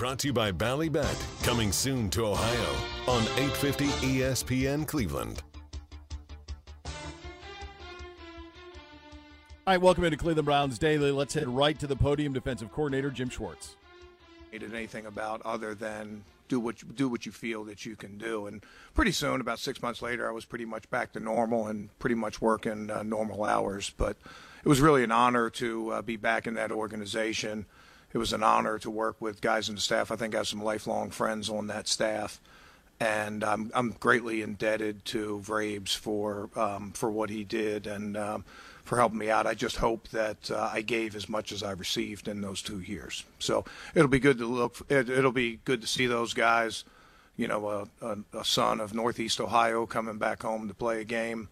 Brought to you by Ballybet. Coming soon to Ohio on 850 ESPN Cleveland. All right, welcome into Cleveland Browns Daily. Let's head right to the podium. Defensive coordinator Jim Schwartz. Anything about other than do what you, do what you feel that you can do, and pretty soon, about six months later, I was pretty much back to normal and pretty much working uh, normal hours. But it was really an honor to uh, be back in that organization. It was an honor to work with guys in the staff. I think I have some lifelong friends on that staff, and I'm I'm greatly indebted to Vrabes for um, for what he did and. Um, for helping me out. I just hope that uh, I gave as much as I received in those two years. So it'll be good to look. It, will be good to see those guys. You know, a, a, a, son of Northeast Ohio coming back home to play a game,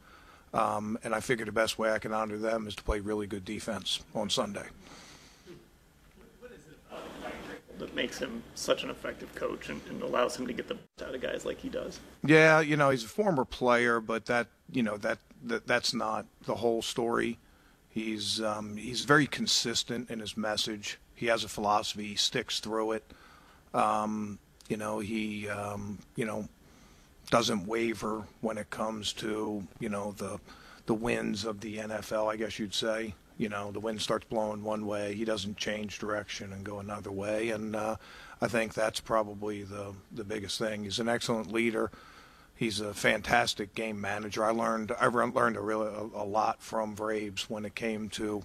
um, and I figure the best way I can honor them is to play really good defense on Sunday. Makes him such an effective coach and, and, allows him to get the best out of guys like he does. Yeah, you know, he's a former player, but that you know that, that that's not the whole story. He's um, he's very consistent in his message. He has a philosophy. He sticks through it. Um, you know, he um, you know doesn't waver when it comes to you know the the winds of the NFL. I guess you'd say you know, the wind starts blowing one way, he doesn't change direction and go another way. And uh, I think that's probably the the biggest thing. He's an excellent leader. He's a fantastic game manager. I learned I learned a really a, a lot from Vrabes when it came to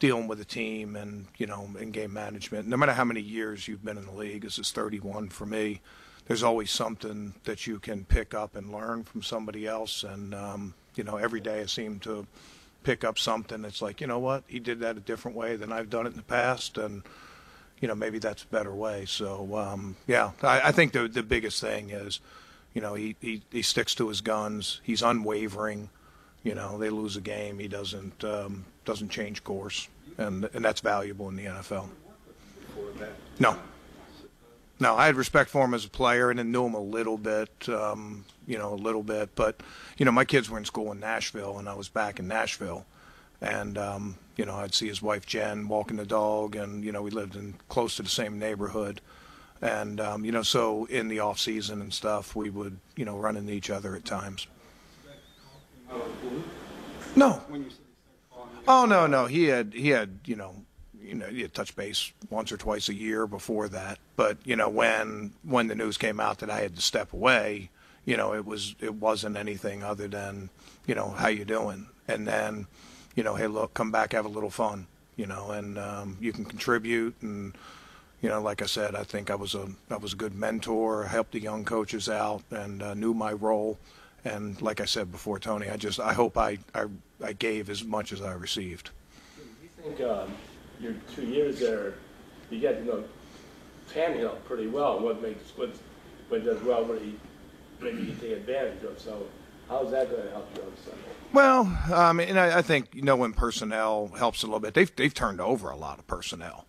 dealing with the team and you know in game management. No matter how many years you've been in the league, this is 31 for me. There's always something that you can pick up and learn from somebody else, and um, you know every day I seem to pick up something that's like, you know what, he did that a different way than I've done it in the past, and you know maybe that's a better way. So um, yeah, I, I think the the biggest thing is, you know, he, he he sticks to his guns. He's unwavering. You know, they lose a game, he doesn't um, doesn't change course, and and that's valuable in the NFL. No. No, I had respect for him as a player and then knew him a little bit, um, you know, a little bit. But, you know, my kids were in school in Nashville, and I was back in Nashville. And, um, you know, I'd see his wife Jen walking the dog, and, you know, we lived in close to the same neighborhood. And, um, you know, so in the off season and stuff, we would, you know, run into each other at times. No. Oh no, no. He had he had you know you know, you touch base once or twice a year before that. But you know, when when the news came out that I had to step away, you know, it was it wasn't anything other than, you know, how you doing? And then, you know, hey, look, come back, have a little fun, you know, and um, you can contribute. And you know, like I said, I think I was a I was a good mentor, helped the young coaches out, and uh, knew my role. And like I said before, Tony, I just I hope I I, I gave as much as I received. Do you think? Um your two years there, you get to know Tannehill pretty well. What makes what what does well, what he maybe take advantage of. So how's that going to help you on Sunday? Well, um, and I, I think you know when personnel helps a little bit. They've they've turned over a lot of personnel,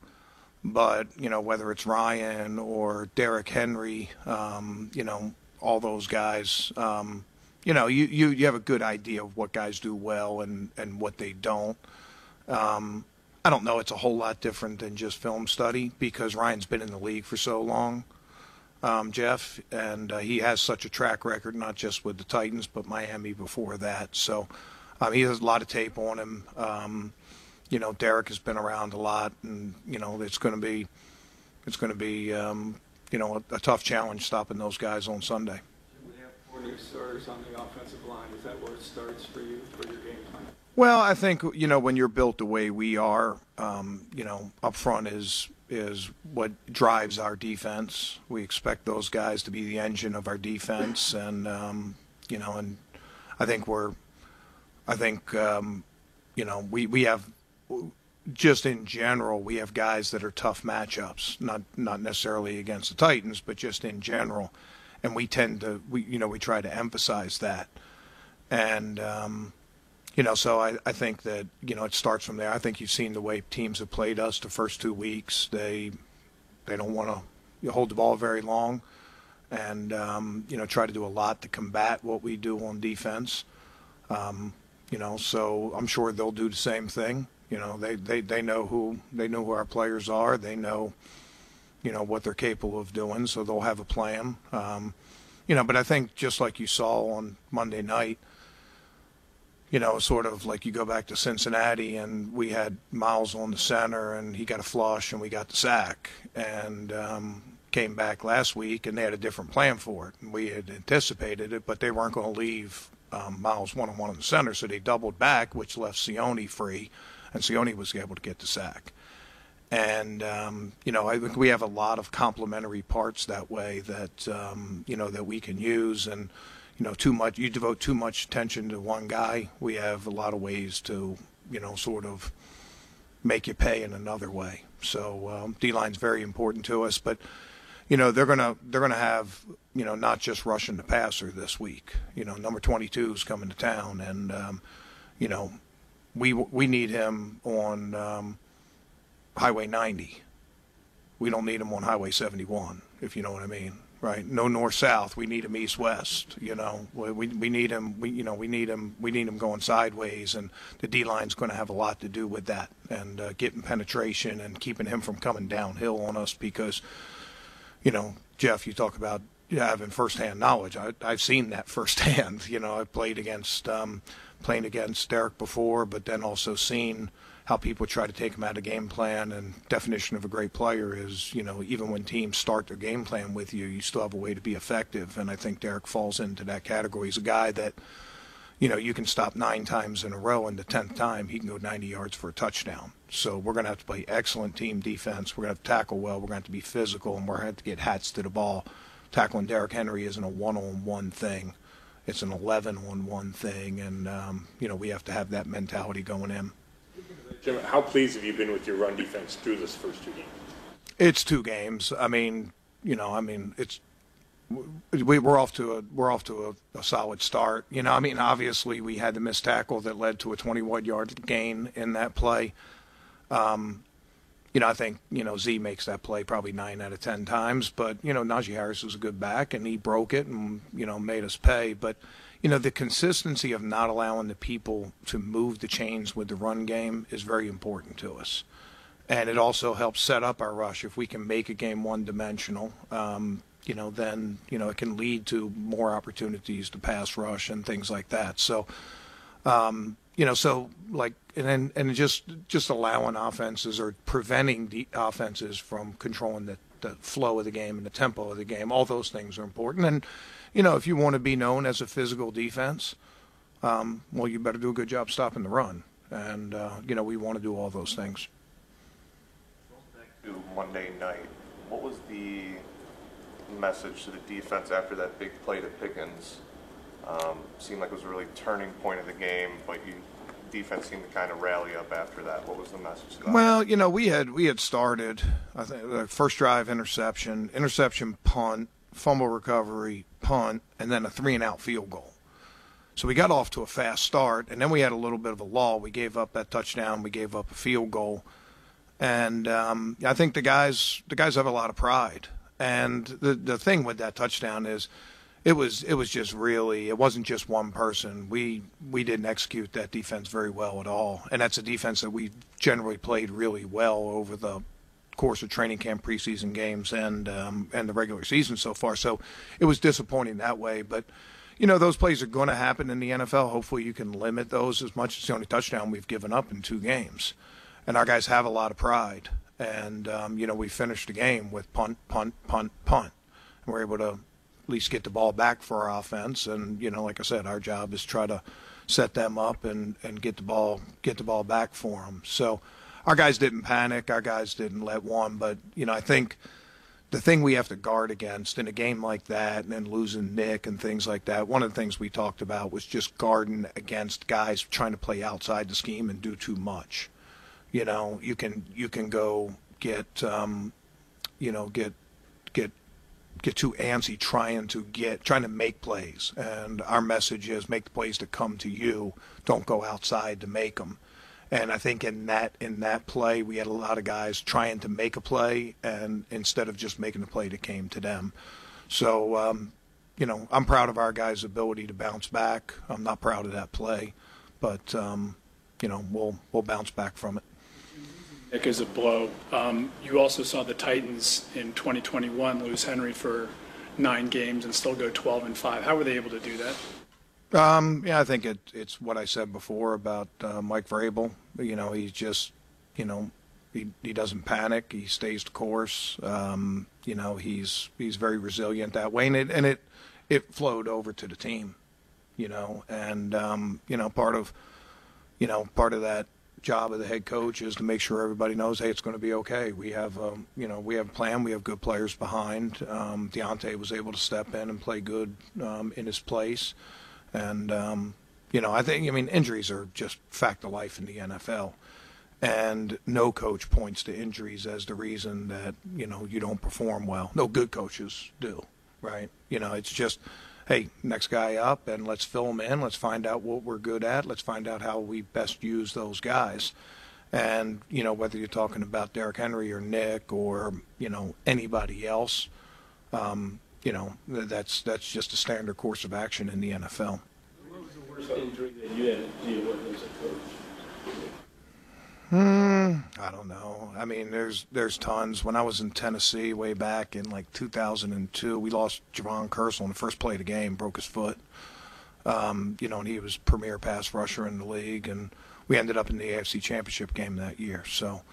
but you know whether it's Ryan or Derrick Henry, um, you know all those guys. Um, you know, you, you, you have a good idea of what guys do well and, and what they don't. Um, I don't know. It's a whole lot different than just film study because Ryan's been in the league for so long, um, Jeff, and uh, he has such a track record, not just with the Titans, but Miami before that. So um, he has a lot of tape on him. Um, you know, Derrick has been around a lot, and you know it's going to be it's going to be um, you know a, a tough challenge stopping those guys on Sunday. We have four new starters on the offensive line. Is that where it starts for you for your game plan? Well, I think you know when you're built the way we are, um, you know, up front is is what drives our defense. We expect those guys to be the engine of our defense, and um, you know, and I think we're, I think um, you know, we we have just in general, we have guys that are tough matchups, not not necessarily against the Titans, but just in general, and we tend to we you know we try to emphasize that, and um, you know so I, I think that you know it starts from there. I think you've seen the way teams have played us the first two weeks. They they don't want to hold the ball very long, and um, you know try to do a lot to combat what we do on defense. Um, you know, so I'm sure they'll do the same thing. You know, they, they, they know who they know who our players are. They know, you know, what they're capable of doing. So they'll have a plan. Um, you know, but I think just like you saw on Monday night, you know, sort of like you go back to Cincinnati and we had Myles on the center and he got a flush and we got the sack and um, came back last week and they had a different plan for it and we had anticipated it, but they weren't going to leave um, Myles one on one in the center, so they doubled back, which left Sione free and Sione was able to get the sack. And um, you know, I think we have a lot of complementary parts that way that um, you know that we can use. And you know, too much you devote too much attention to one guy. We have a lot of ways to you know sort of make you pay in another way. So um, D line's very important to us, but you know they're gonna they're gonna have you know not just rushing the passer this week. You know, number 22 is coming to town, and um, you know we we need him on um, Highway 90. We don't need him on Highway 71, if you know what I mean, right? No north south. We need him east west. You know, we we need him. We you know we need him. We need him going sideways, and the D line's going to have a lot to do with that, and uh, getting penetration and keeping him from coming downhill on us because, you know, Jeff, you talk about having firsthand knowledge. I, I've seen that firsthand. You know, I played against. Um, playing against Derrick before, but then also seen how people try to take him out of game plan. And definition of a great player is, you know, even when teams start their game plan with you, you still have a way to be effective. And I think Derrick falls into that category. He's a guy that, you know, you can stop nine times in a row, and the tenth time he can go 90 yards for a touchdown. So we're going to have to play excellent team defense. We're going to have to tackle well. We're going to have to be physical, and we're going to have to get hats to the ball. Tackling Derrick Henry isn't a one-on-one thing it's an 11 on one thing, and um, you know we have to have that mentality going in. Jim, how pleased have you been with your run defense through this first two games? It's two games. I mean, you know, I mean, it's we, we're off to a we're off to a, a, solid start. You know, I mean, obviously we had the missed tackle that led to a 21 yard gain in that play. Um, you know, I think, you know, Z makes that play probably nine out of 10 times. But, you know, Najee Harris was a good back and he broke it and, you know, made us pay. But, you know, the consistency of not allowing the people to move the chains with the run game is very important to us. And it also helps set up our rush. If we can make a game one dimensional, um, you know, then, you know, it can lead to more opportunities to pass rush and things like that. So, um, you know, so like, and then and just just allowing offenses or preventing the offenses from controlling the, the flow of the game and the tempo of the game. All those things are important. And you know, if you want to be known as a physical defense, um, well, you better do a good job stopping the run. And uh, you know, we want to do all those things. Back to Monday night, what was the message to the defense after that big play to Pickens? Um, seemed like it was a really turning point of the game, but you defense seemed to kind of rally up after that. What was the message? To that? Well, you know, we had we had started. I think the first drive interception, interception, punt, fumble recovery, punt, and then a three and out field goal. So we got off to a fast start, and then we had a little bit of a lull. We gave up that touchdown. We gave up a field goal, and um, I think the guys the guys have a lot of pride. And the the thing with that touchdown is it was it was just really it wasn't just one person. We we didn't execute that defense very well at all, and that's a defense that we generally played really well over the course of training camp, preseason games, and um, and the regular season so far. So it was disappointing that way, but. You know those plays are going to happen in the NFL. Hopefully, you can limit those as much. It's the only touchdown we've given up in two games, and our guys have a lot of pride. And um, you know we finished the game with punt, punt, punt, punt, and we're able to at least get the ball back for our offense. And you know, like I said, our job is try to set them up and and get the ball get the ball back for them. So our guys didn't panic. Our guys didn't let one. But you know, I think the thing we have to guard against in a game like that and then losing Nick and things like that, one of the things we talked about was just guarding against guys trying to play outside the scheme and do too much. You know, you can you can go get um, you know, get get get too antsy trying to get trying to make plays and our message is make the plays to come to you don't go outside to make them and I think in that in that play we had a lot of guys trying to make a play and instead of just making the play that came to them so um, you know I'm proud of our guys' ability to bounce back I'm not proud of that play but um, you know we'll we'll bounce back from it Nick is a blow. Um, you also saw the Titans in 2021 lose Henry for nine games and still go 12 and five. How were they able to do that? Um, yeah, I think it, it's what I said before about uh, Mike Vrabel. You know, he's just, you know, he he doesn't panic. He stays the course. Um, you know, he's he's very resilient that way, and it and it it flowed over to the team. You know, and um, you know part of, you know, part of that job of the head coach is to make sure everybody knows, hey, it's going to be okay. We have, um, you know, we have a plan. We have good players behind. Um, D'Onta was able to step in and play good um, in his place, and um, you know, I think, I mean, injuries are just fact of life in the NFL, and no coach points to injuries as the reason that you know you don't perform well. No good coaches do, right? You know, it's just hey, next guy up, and let's fill them in. Let's find out what we're good at. Let's find out how we best use those guys. And you know, whether you're talking about Derrick Henry or Nick or you know anybody else, um, you know that's that's just a standard course of action in the NFL. What was the worst injury that you had as a coach? Hmm, I don't know. I mean, there's there's tons. When I was in Tennessee way back in like 2002, we lost Jevon Kearse in the first play of the game, broke his foot. Um, you know, and he was premier pass rusher in the league, and we ended up in the AFC Championship game that year. So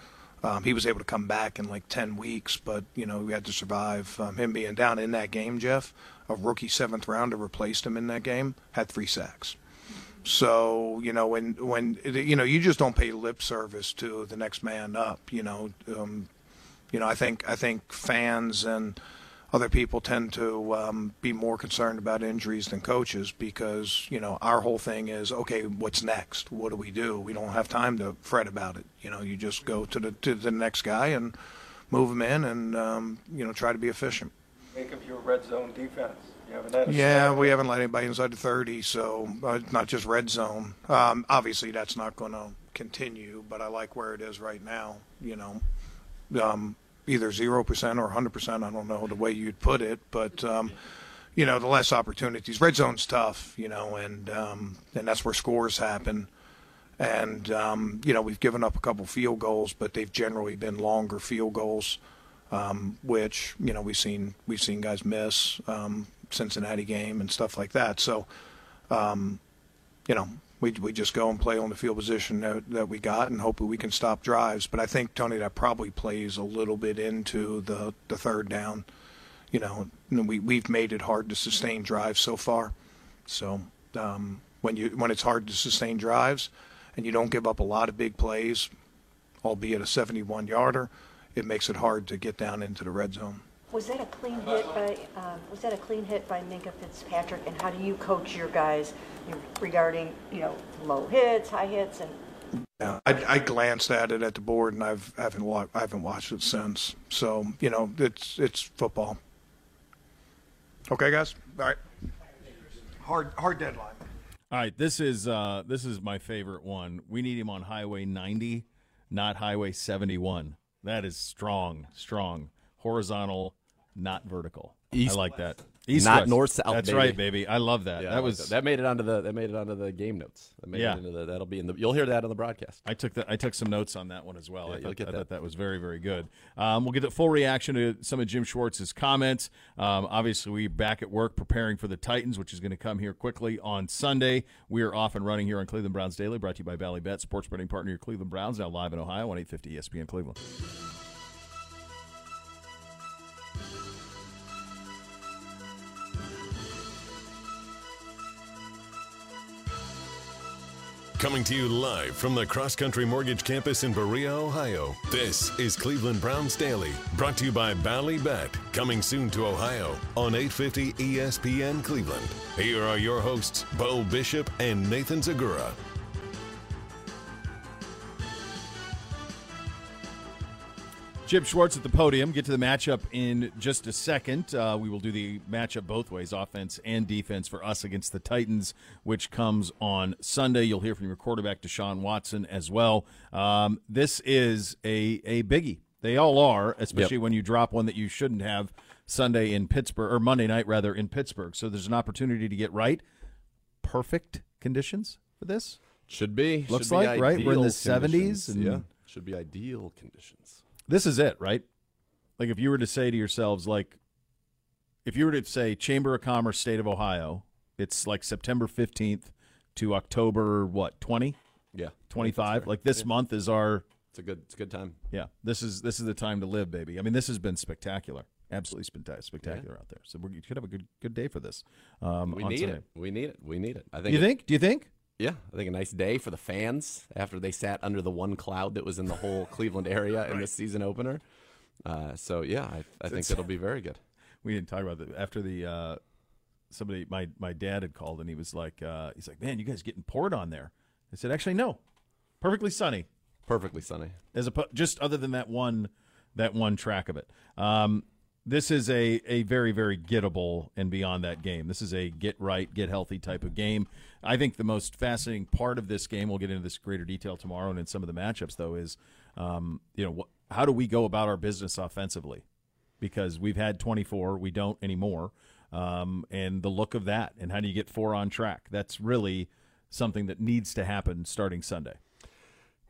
um, he was able to come back in like 10 weeks, but you know we had to survive um, him being down in that game. Jeff, a rookie seventh rounder replaced him in that game, had three sacks. So you know when when you know you just don't pay lip service to the next man up. You know, um, you know I think I think fans and other people tend to um, be more concerned about injuries than coaches because you know our whole thing is okay, what's next? What do we do? We don't have time to fret about it. You know, you just go to the to the next guy and move him in and um, you know try to be efficient. Think of your red zone defense. You haven't had a Yeah, we haven't let anybody inside the 30, so uh, not just red zone. Um, obviously, that's not going to continue, but I like where it is right now. You know, um, either 0% or 100%, I don't know the way you'd put it, but, um, you know, the less opportunities. Red zone's tough, you know, and, um, and that's where scores happen. And, um, you know, we've given up a couple field goals, but they've generally been longer field goals. Um, which you know we've seen we've seen guys miss um, Cincinnati game and stuff like that. So, um, you know, we we just go and play on the field position that, that we got and hope that we can stop drives. But I think Tony, that probably plays a little bit into the the third down. You know, we we've made it hard to sustain drives so far. So um, when you when it's hard to sustain drives, and you don't give up a lot of big plays, albeit a 71 yarder, it makes it hard to get down into the red zone. Was that a clean hit by, um, was that a clean hit by Minkah Fitzpatrick? And how do you coach your guys regarding, you know, low hits, high hits, and Yeah, I, I glanced at it at the board, and I've I haven't wa- I haven't watched it since. So you know, it's it's football. Okay, guys. All right. Hard hard deadline. All right, this is uh, this is my favorite one. We need him on Highway 90, not Highway 71. That is strong, strong, horizontal, not vertical. East- I like that. East Not north south, That's baby. right, baby. I love that. Yeah, that like was that. that made it onto the that made it onto the game notes. That made Yeah. it into the, that'll be in the. You'll hear that on the broadcast. I took that. I took some notes on that one as well. Yeah, I, thought, get I that. thought that was very, very good. Um, we'll get the full reaction to some of Jim Schwartz's comments. Um, obviously, we're back at work preparing for the Titans, which is going to come here quickly on Sunday. We are off and running here on Cleveland Browns Daily, brought to you by Bally Bet, sports betting partner of your Cleveland Browns, now live in Ohio on 850 ESPN Cleveland. Coming to you live from the Cross Country Mortgage Campus in Berea, Ohio. This is Cleveland Browns Daily, brought to you by Bally Bet. Coming soon to Ohio on 850 ESPN Cleveland. Here are your hosts, Beau Bishop and Nathan Zegura. Jim Schwartz at the podium. Get to the matchup in just a second. Uh, we will do the matchup both ways, offense and defense, for us against the Titans, which comes on Sunday. You'll hear from your quarterback, Deshaun Watson, as well. Um, this is a, a biggie. They all are, especially Yep. when you drop one that you shouldn't have Sunday in Pittsburgh, or Monday night, rather, in Pittsburgh. So there's an opportunity to get right. Perfect conditions for this. Should be. Looks should be like, right? We're in the 70s. And yeah. Should be ideal conditions. This is it, right? Like if you were to say to yourselves, like, if you were to say Chamber of Commerce, State of Ohio, it's like September fifteenth to October what twenty? Yeah. twenty five. Like this month is our It's a good. It's a good time. yeah. This is this is the time to live, baby. I mean, this has been spectacular, absolutely spectac- spectacular out there. So we're, you could have a good good day for this. Um, We need Sunday. it. We need it. We need it. I think. You think? Do you think? Yeah, I think a nice day for the fans after they sat under the one cloud that was in the whole Cleveland area in the season opener. Uh, so yeah, I, I think it'll be very good. we didn't talk about that after the uh, somebody my my dad had called and he was like uh, he's like man you guys getting poured on there i said actually no perfectly sunny Perfectly sunny. as a just other than that one that one track of it um, this is a, a very very gettable and beyond that game. This is a get right get healthy type of game. I think the most fascinating part of this game we'll get into this greater detail tomorrow and in some of the matchups though is um, you know wh- how do we go about our business offensively? Because we've had 24 we don't anymore um, and the look of that and how do you get four on track? That's really something that needs to happen starting sunday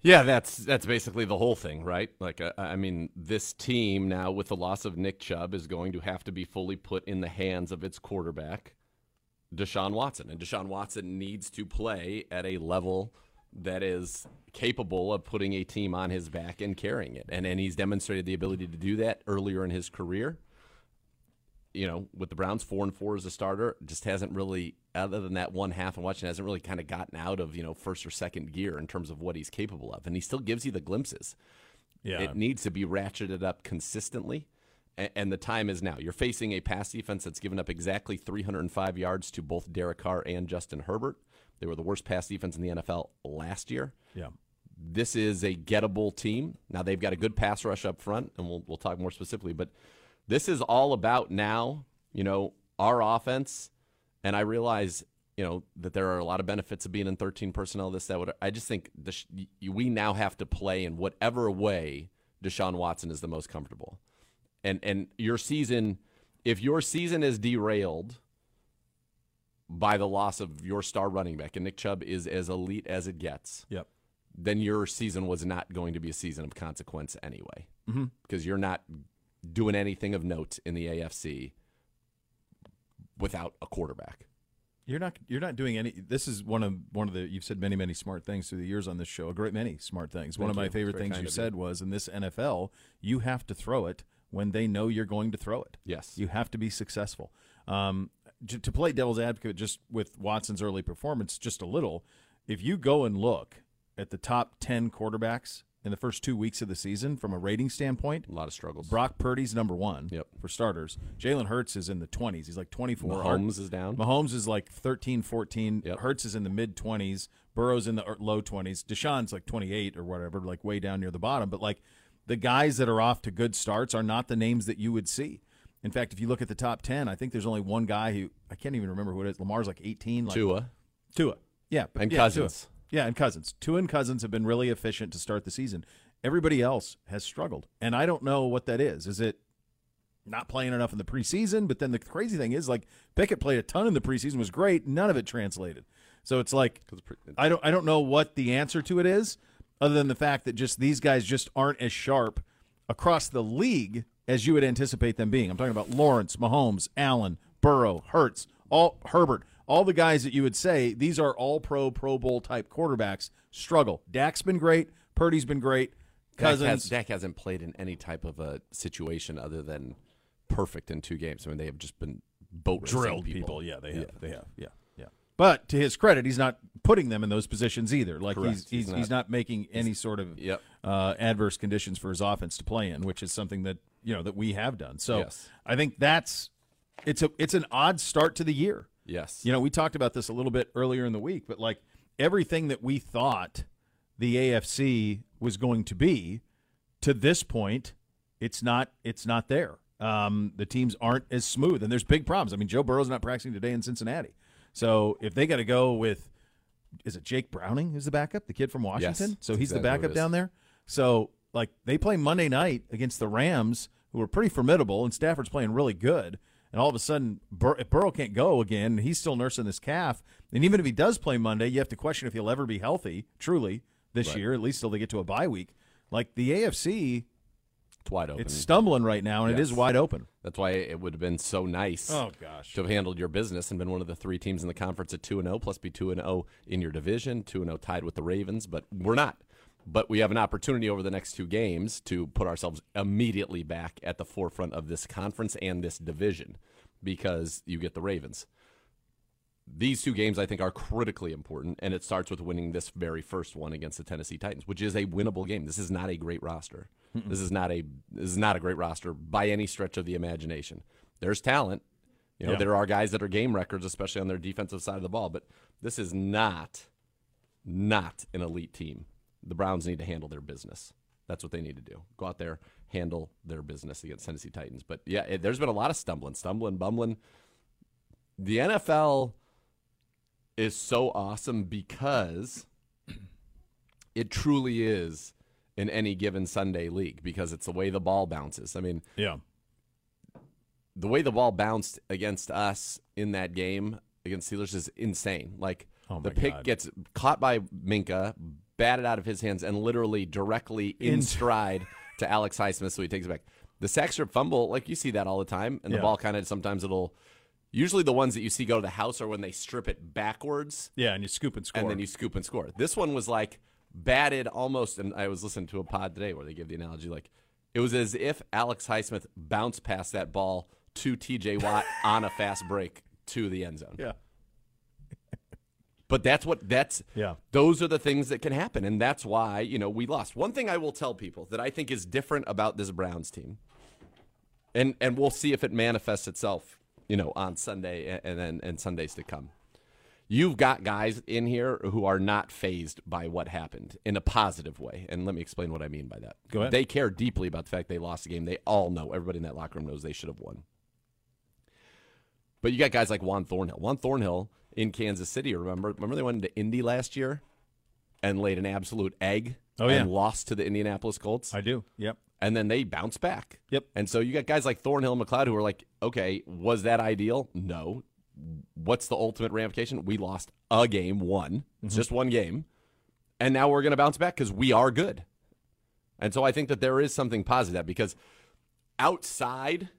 Yeah, that's that's basically the whole thing, right? Like, uh, I mean, this team now with the loss of Nick Chubb is going to have to be fully put in the hands of its quarterback, Deshaun Watson, and Deshaun Watson needs to play at a level that is capable of putting a team on his back and carrying it, and and he's demonstrated the ability to do that earlier in his career. You know, with the Browns, four and four as a starter, just hasn't really, other than that one half and watching, hasn't really kind of gotten out of you know first or second gear in terms of what he's capable of, and he still gives you the glimpses. Yeah. it needs to be ratcheted up consistently, and, and the time is now. You're facing a pass defense that's given up exactly 305 yards to both Derek Carr and Justin Herbert. They were the worst pass defense in the NFL last year. yeah This is a gettable team. Now they've got a good pass rush up front, and we'll we'll talk more specifically. But this is all about now. You know our offense, and I realize you know that there are a lot of benefits of being in 13 personnel. This that would I just think the, we now have to play in whatever way Deshaun Watson is the most comfortable, and and your season, if your season is derailed by the loss of your star running back, and Nick Chubb is as elite as it gets yep then your season was not going to be a season of consequence anyway. Mm-hmm. Because you're not doing anything of note in the AFC without a quarterback. You're not you're not doing any. This is one of one of the you've said many many smart things through the years on this show. A great many smart things. one of my you. favorite things you said was in this NFL, you have to throw it when they know you're going to throw it. Yes. you have to be successful. Um, j- to play devil's advocate, just with Watson's early performance, just a little. If you go and look at the top ten quarterbacks in the first two weeks of the season from a rating standpoint, A lot of struggles. Brock Purdy's number one Yep. for starters. Jalen Hurts is in the 20s. He's like 24. Mahomes is down. Mahomes is like 13, 14. Yep. Hurts is in the mid 20s. Burrow's in the low 20s. Deshaun's like 28 or whatever, like way down near the bottom. But like the guys that are off to good starts are not the names that you would see. In fact, if you look at the top 10, I think there's only one guy who I can't even remember who it is. Lamar's like 18. Like, Tua. Tua. Yeah. And yeah, Cousins. Tua. Yeah, and Cousins. Tua and Cousins have been really efficient to start the season. Everybody else has struggled. And I don't know what that is. Is it not playing enough in the preseason? But then the crazy thing is like Pickett played a ton in the preseason, was great. None of it translated. So it's like I don't I don't know what the answer to it is, other than the fact that just these guys just aren't as sharp across the league as you would anticipate them being. I'm talking about Lawrence, Mahomes, Allen, Burrow, Hurts, all Herbert, all the guys that you would say these are all pro Pro Bowl type quarterbacks struggle. Dak's been great, Purdy's been great, Dak, Cousins. has, Dak hasn't played in any type of a situation other than perfect in two games. I mean, they have just been boat drilled people. Yeah, they have. Yeah. They have. Yeah, yeah. But to his credit, he's not putting them in those positions either. Like Correct. he's he's, He's he's, not- not, making any sort of Yep. uh, adverse conditions for his offense to play in, which is something that you know that we have done. So Yes. I think that's it's a it's an odd start to the year. Yes. You know, we talked about this a little bit earlier in the week, but like everything that we thought the AFC was going to be to this point, it's not it's not there. Um, the teams aren't as smooth, and there's big problems. I mean, Joe Burrow's not practicing today in Cincinnati, so if they got to go with, is it Jake Browning who's the backup, the kid from Washington? Yes, so he's the exactly what backup down there. So like they play Monday night against the Rams, who are pretty formidable, and Stafford's playing really good. And all of a sudden, Bur- if Burrow can't go again, he's still nursing this calf. And even if he does play Monday, you have to question if he'll ever be healthy, truly, this Right. year, at least till they get to a bye week. Like the AFC, It's wide open. it's stumbling right now, and it is wide open. That's why it would have been so nice. Oh, gosh. to have handled your business and been one of the three teams in the conference at two and zero, plus be two and zero in your division, two and zero tied with the Ravens. But we're not. But we have an opportunity over the next two games to put ourselves immediately back at the forefront of this conference and this division, because you get the Ravens. These two games, I think, are critically important, and it starts with winning this very first one against the Tennessee Titans, which is a winnable game. This is not a great roster. This is not a this is not a great roster by any stretch of the imagination. There's talent. You know, Yeah. there are guys that are game records, especially on their defensive side of the ball, but this is not not an elite team. The Browns need to handle their business. That's what they need to do. Go out there, handle their business against Tennessee Titans. But yeah, it, there's been a lot of stumbling, stumbling, bumbling. The NFL is so awesome because it truly is in any given Sunday league because it's the way the ball bounces. I mean, Yeah. the way the ball bounced against us in that game against Steelers is insane. Like Oh the pick God. gets caught by Minkah, batted out of his hands, and literally directly in, stride to Alex Highsmith, so he takes it back. The sack strip fumble, like you see that all the time, and the Yeah. ball kind of sometimes it'll. Usually, the ones that you see go to the house are when they strip it backwards Yeah, and you scoop and score. and then you scoop and score. This one was like batted almost, and I was listening to a pod today where they give the analogy like it was as if Alex Highsmith bounced past that ball to TJ Watt on a fast break to the end zone. yeah. But that's what that's Yeah. those are the things that can happen and that's why, you know, we lost. One thing I will tell people that I think is different about this Browns team. And and we'll see if it manifests itself, you know, on Sunday and and then and Sundays to come. You've got guys in here who are not phased by what happened in a positive way. And let me explain what I mean by that. Go ahead. They care deeply about the fact they lost the game. They all know, everybody in that locker room knows they should have won. But you got guys like Juan Thornhill. Juan Thornhill in Kansas City, remember? Remember they went into Indy last year and laid an absolute egg Oh, yeah. and lost to the Indianapolis Colts? I do. Yep. and then they bounce back. Yep. And so you got guys like Thornhill and McLeod who are like, okay, was that ideal? No. What's the ultimate ramification? We lost a game, one. It's mm-hmm. just one game. And now we're going to bounce back because we are good. And so I think that there is something positive because outside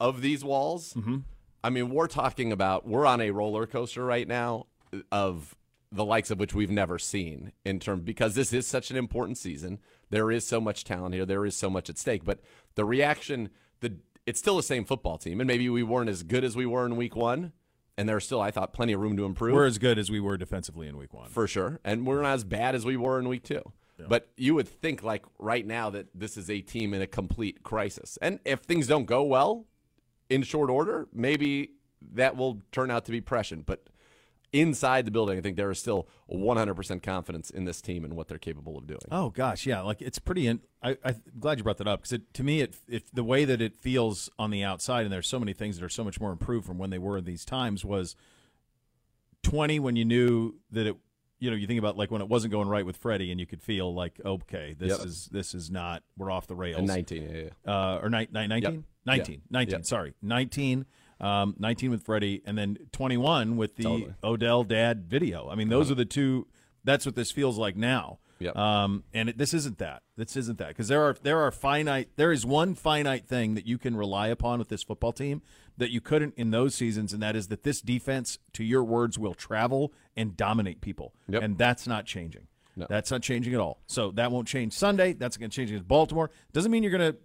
of these walls, mm-hmm. I mean, we're talking about, we're on a roller coaster right now of the likes of which we've never seen in term because this is such an important season. There is so much talent here. There is so much at stake. But the reaction, the it's still the same football team, and maybe we weren't as good as we were in week one, and there's still, I thought, plenty of room to improve We're as good as we were defensively in week one. for sure, and we're not as bad as we were in week two. But you would think, like right now, that this is a team in a complete crisis, and if things don't go well in short order, maybe that will turn out to be prescient. But inside the building, I think there is still 100% confidence in this team and what they're capable of doing. Oh gosh, yeah, like it's pretty. In, I, I'm glad you brought that up because to me, it, it the way that it feels on the outside, and there's so many things that are so much more improved from when they were in these times. Was 20 when you knew that it, you know, you think about like when it wasn't going right with Freddie, and you could feel like, okay, this Yep. is this is not we're off the rails. And 19, yeah, yeah. uh, or ni- ni- 19? Yep. 19, Yeah. 19, Yep. sorry, 19, um, 19 with Freddie, and then 21 with the Totally. Odell dad video. I mean, those are the two. That's what this feels like now. Yep. Um, and it, this isn't that. This isn't that because there are there are finite. There is one finite thing that you can rely upon with this football team that you couldn't in those seasons, and that is that this defense, to your words, will travel and dominate people, Yep. and that's not changing. No. That's not changing at all. So that won't change Sunday. That's going to change against Baltimore. Doesn't mean you're going to.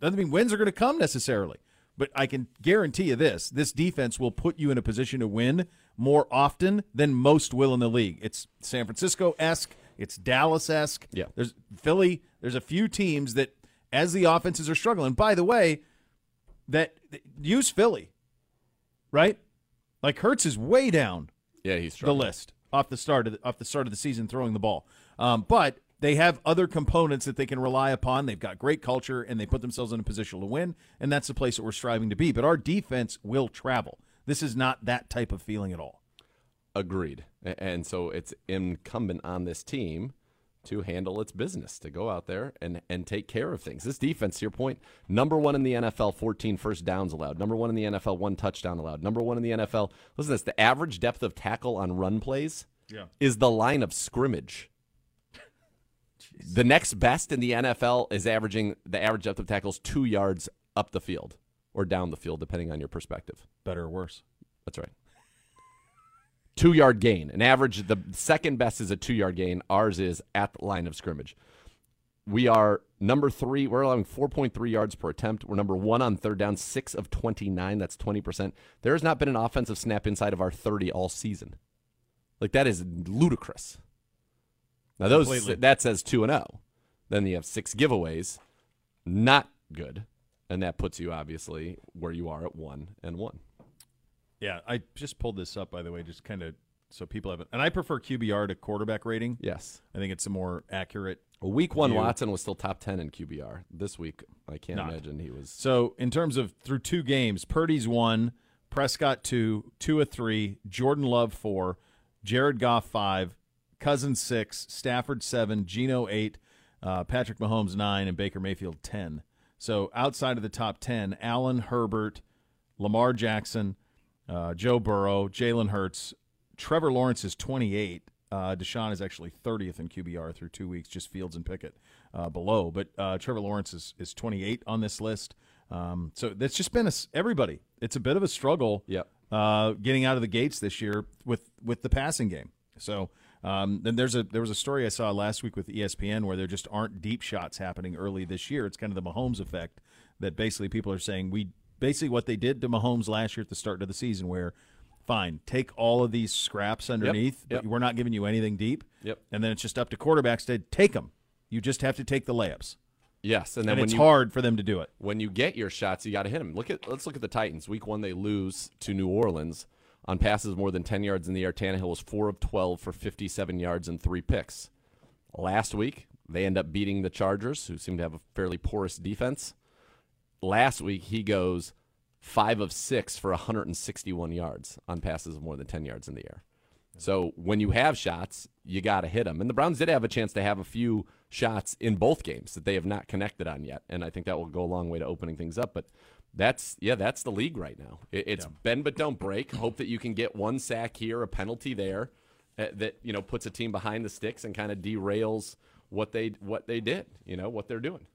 Doesn't mean wins are going to come necessarily. But I can guarantee you this: this defense will put you in a position to win more often than most will in the league. It's San Francisco esque. It's Dallas esque. Yeah. There's Philly. There's a few teams that, as the offenses are struggling. By the way, that use Philly, right? Like Hurts is way down Yeah, he's the list off the start of the, off the start of the season throwing the ball. Um, but they have other components that they can rely upon. They've got great culture and they put themselves in a position to win, and that's the place that we're striving to be. But our defense will travel. This is not that type of feeling at all. Agreed. And so it's incumbent on this team to handle its business, to go out there and, and take care of things. This defense, to your point, number one in the NFL, 14 first downs allowed. Number one in the NFL, one touchdown allowed. Number one in the NFL. Listen to this the average depth of tackle on run plays Yeah. is the line of scrimmage. the next best in the NFL is averaging the average depth of tackles two yards up the field or down the field, depending on your perspective. Better or worse. That's right. Two yard gain. An average, the second best is a two yard gain. Ours is at the line of scrimmage. We are number three. We're allowing 4.3 yards per attempt. We're number one on third down, six of 29. That's 20%. There has not been an offensive snap inside of our 30 all season. Like, that is ludicrous. Now, those Completely. that says 2 and 0. Then you have six giveaways. Not good. And that puts you, obviously, where you are at 1 and 1. Yeah, I just pulled this up by the way, just kind of so people have it. And I prefer QBR to quarterback rating. Yes. I think it's a more accurate. Week one, view. Watson was still top 10 in QBR. This week, I can't Not. imagine he was. So in terms of through two games, Purdy's one, Prescott two, Tua three, Jordan Love four, Jared Goff five, Cousins six, Stafford seven, Geno eight, uh, Patrick Mahomes nine, and Baker Mayfield ten. So outside of the top ten, Allen, Herbert, Lamar Jackson, uh, Joe Burrow, Jalen Hurts, Trevor Lawrence is twenty eight. Uh, Deshaun is actually 30th in QBR through two weeks, just Fields and Pickett uh, below. But uh, Trevor Lawrence is, is 28 on this list. Um, so that's just been a, everybody. It's a bit of a struggle Yep. uh, getting out of the gates this year with, with the passing game. So um, then there's a there was a story I saw last week with ESPN where there just aren't deep shots happening early this year. It's kind of the Mahomes effect that basically people are saying we basically what they did to Mahomes last year at the start of the season where fine take all of these scraps underneath yep. but we're not giving you anything deep Yep. and then it's just up to quarterbacks to take them. You just have to take the layups, Yes, and and, then when it's you hard for them to do it. when you get your shots, you got to hit them. Look at let's look at the Titans. Week one, they lose to New Orleans on passes more than 10 yards in the air. Tannehill was four of 12 for 57 yards and three picks. Last week, they end up beating the Chargers, who seem to have a fairly porous defense. Last week, he goes five of six for 161 yards on passes of more than 10 yards in the air. So when you have shots, you got to hit them. And the Browns did have a chance to have a few shots in both games that they have not connected on yet, and I think that will go a long way to opening things up. But that's yeah, that's the league right now. It, it's bend but don't break. Hope that you can get one sack here, a penalty there, uh, that you know puts a team behind the sticks and kind of derails what they what they did. You know what they're doing.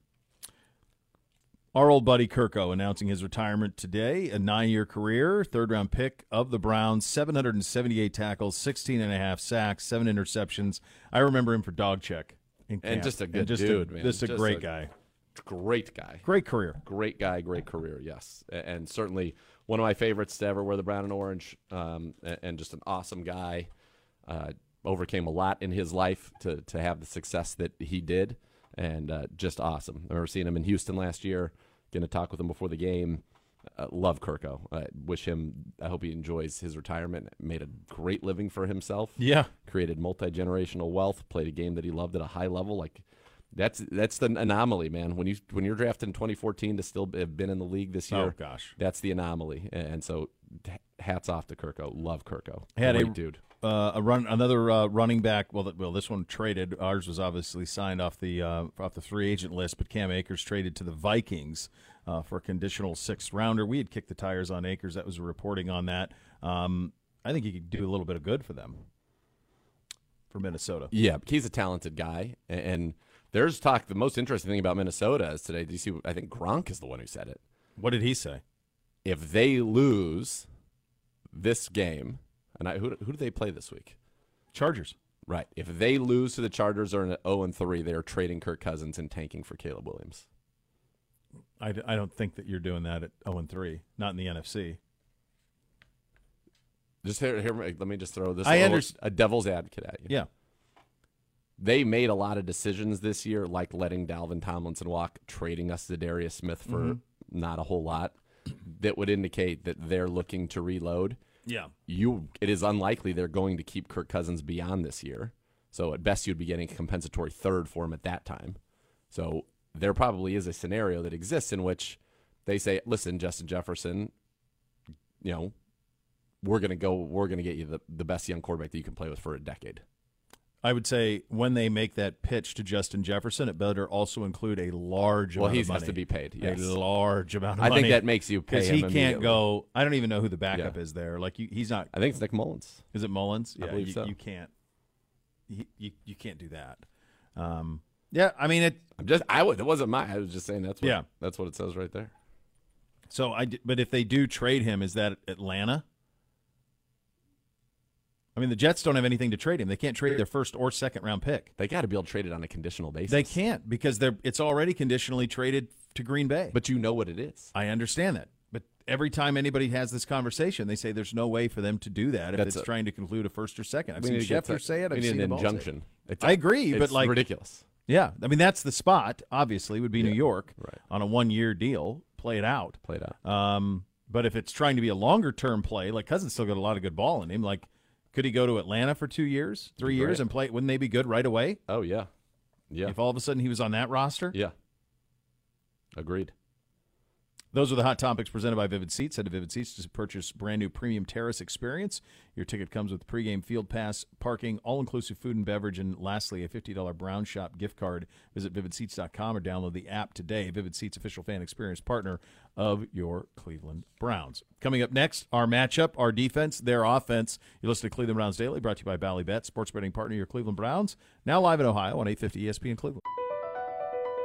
Our old buddy Kirko announcing his retirement today, a nine year career, third round pick of the Browns, 778 tackles, 16 and a half sacks, seven interceptions. I remember him for dog check. in And just a good just dude, a, man. Just a Just great a- guy. Great guy. Great career. Great guy, great career, yes. And certainly one of my favorites to ever wear the brown and orange, um, and just an awesome guy. Uh, overcame a lot in his life to, to have the success that he did, and uh, just awesome. I remember seeing him in Houston last year, getting to talk with him before the game. Uh, love Kirko. I wish him, I hope he enjoys his retirement. Made a great living for himself. Yeah. Created multi generational wealth, played a game that he loved at a high level. Like, that's that's the anomaly, man. When you when you're drafted in 2014 to still have been in the league this year. Oh, gosh. that's the anomaly. And so, hats off to Kirko. Love Kirko. Had Great a dude. Uh, a run another uh, running back. Well, th- well, this one traded. Ours was obviously signed off the uh, off the free agent list, but Cam Akers traded to the Vikings uh, for a conditional sixth rounder. We had kicked the tires on Akers. That was a reporting on that. Um, I think he could do a little bit of good for them for Minnesota. Yeah, he's a talented guy, and there's talk. The most interesting thing about Minnesota is today. Do you see? I think Gronk is the one who said it. What did he say? If they lose this game, and I, who who do they play this week? Chargers. Right. If they lose to the Chargers or an 0 and 3, they are trading Kirk Cousins and tanking for Caleb Williams. I, d- I don't think that you're doing that at 0 and 3, not in the NFC. Just here, here, let me just throw this. I a, little- a devil's advocate at you. Yeah. They made a lot of decisions this year, like letting Dalvin Tomlinson walk, trading Za'Darius Smith for Mhm. not a whole lot, that would indicate that they're looking to reload. Yeah. You, it is unlikely they're going to keep Kirk Cousins beyond this year. So at best, you'd be getting a compensatory third for him at that time. So there probably is a scenario that exists in which they say, "Listen, Justin Jefferson, you know, we're gonna go. We're gonna get you the, the best young quarterback that you can play with for a decade." I would say when they make that pitch to Justin Jefferson, it better also include a large amount of money. Well, he has to be paid, yes. A large amount of I money. think that makes you pay Because he can't go. I don't even know who the backup Yeah. is there. Like you, he's not. I think it's Nick Mullens. Is it Mullens? I Yeah, believe you, so. you can't. You, you you can't do that. Um, yeah, I mean it. I'm just. I was. It wasn't my. I was just saying that's what. Yeah. That's what it says right there. So I. But if they do trade him, is that Atlanta? I mean, the Jets don't have anything to trade him. They can't trade their first or second round pick. They got to be able to trade it on a conditional basis. They can't because they're it's already conditionally traded to Green Bay. But you know what it is. I understand that. But every time anybody has this conversation, they say there's no way for them to do that if That's it's a- trying to conclude a first or second. I've seen Schefter say it. I've need seen an say it. injunction. I agree, but like ridiculous. Yeah, I mean that's the spot. Obviously, would be New York right. on a one-year deal. Play it out. Play it out. Um, but if it's trying to be a longer-term play, like Cousins still got a lot of good ball in him. Like, could he go to Atlanta for two years, three years, and play? Wouldn't they be good right away? Oh yeah, yeah. If all of a sudden he was on that roster, Yeah. Agreed. Those are the hot topics presented by Vivid Seats. Head to Vivid Seats to purchase brand new premium terrace experience. Your ticket comes with pregame field pass, parking, all inclusive food and beverage, and lastly, a $50 Brown Shop gift card. Visit vividseats.com or download the app today. Vivid Seats, official fan experience partner of your Cleveland Browns. Coming up next, our matchup, our defense, their offense. You listen to Cleveland Browns Daily, brought to you by Bally Bet, sports betting partner your Cleveland Browns. Now live in Ohio on 850 ESPN Cleveland.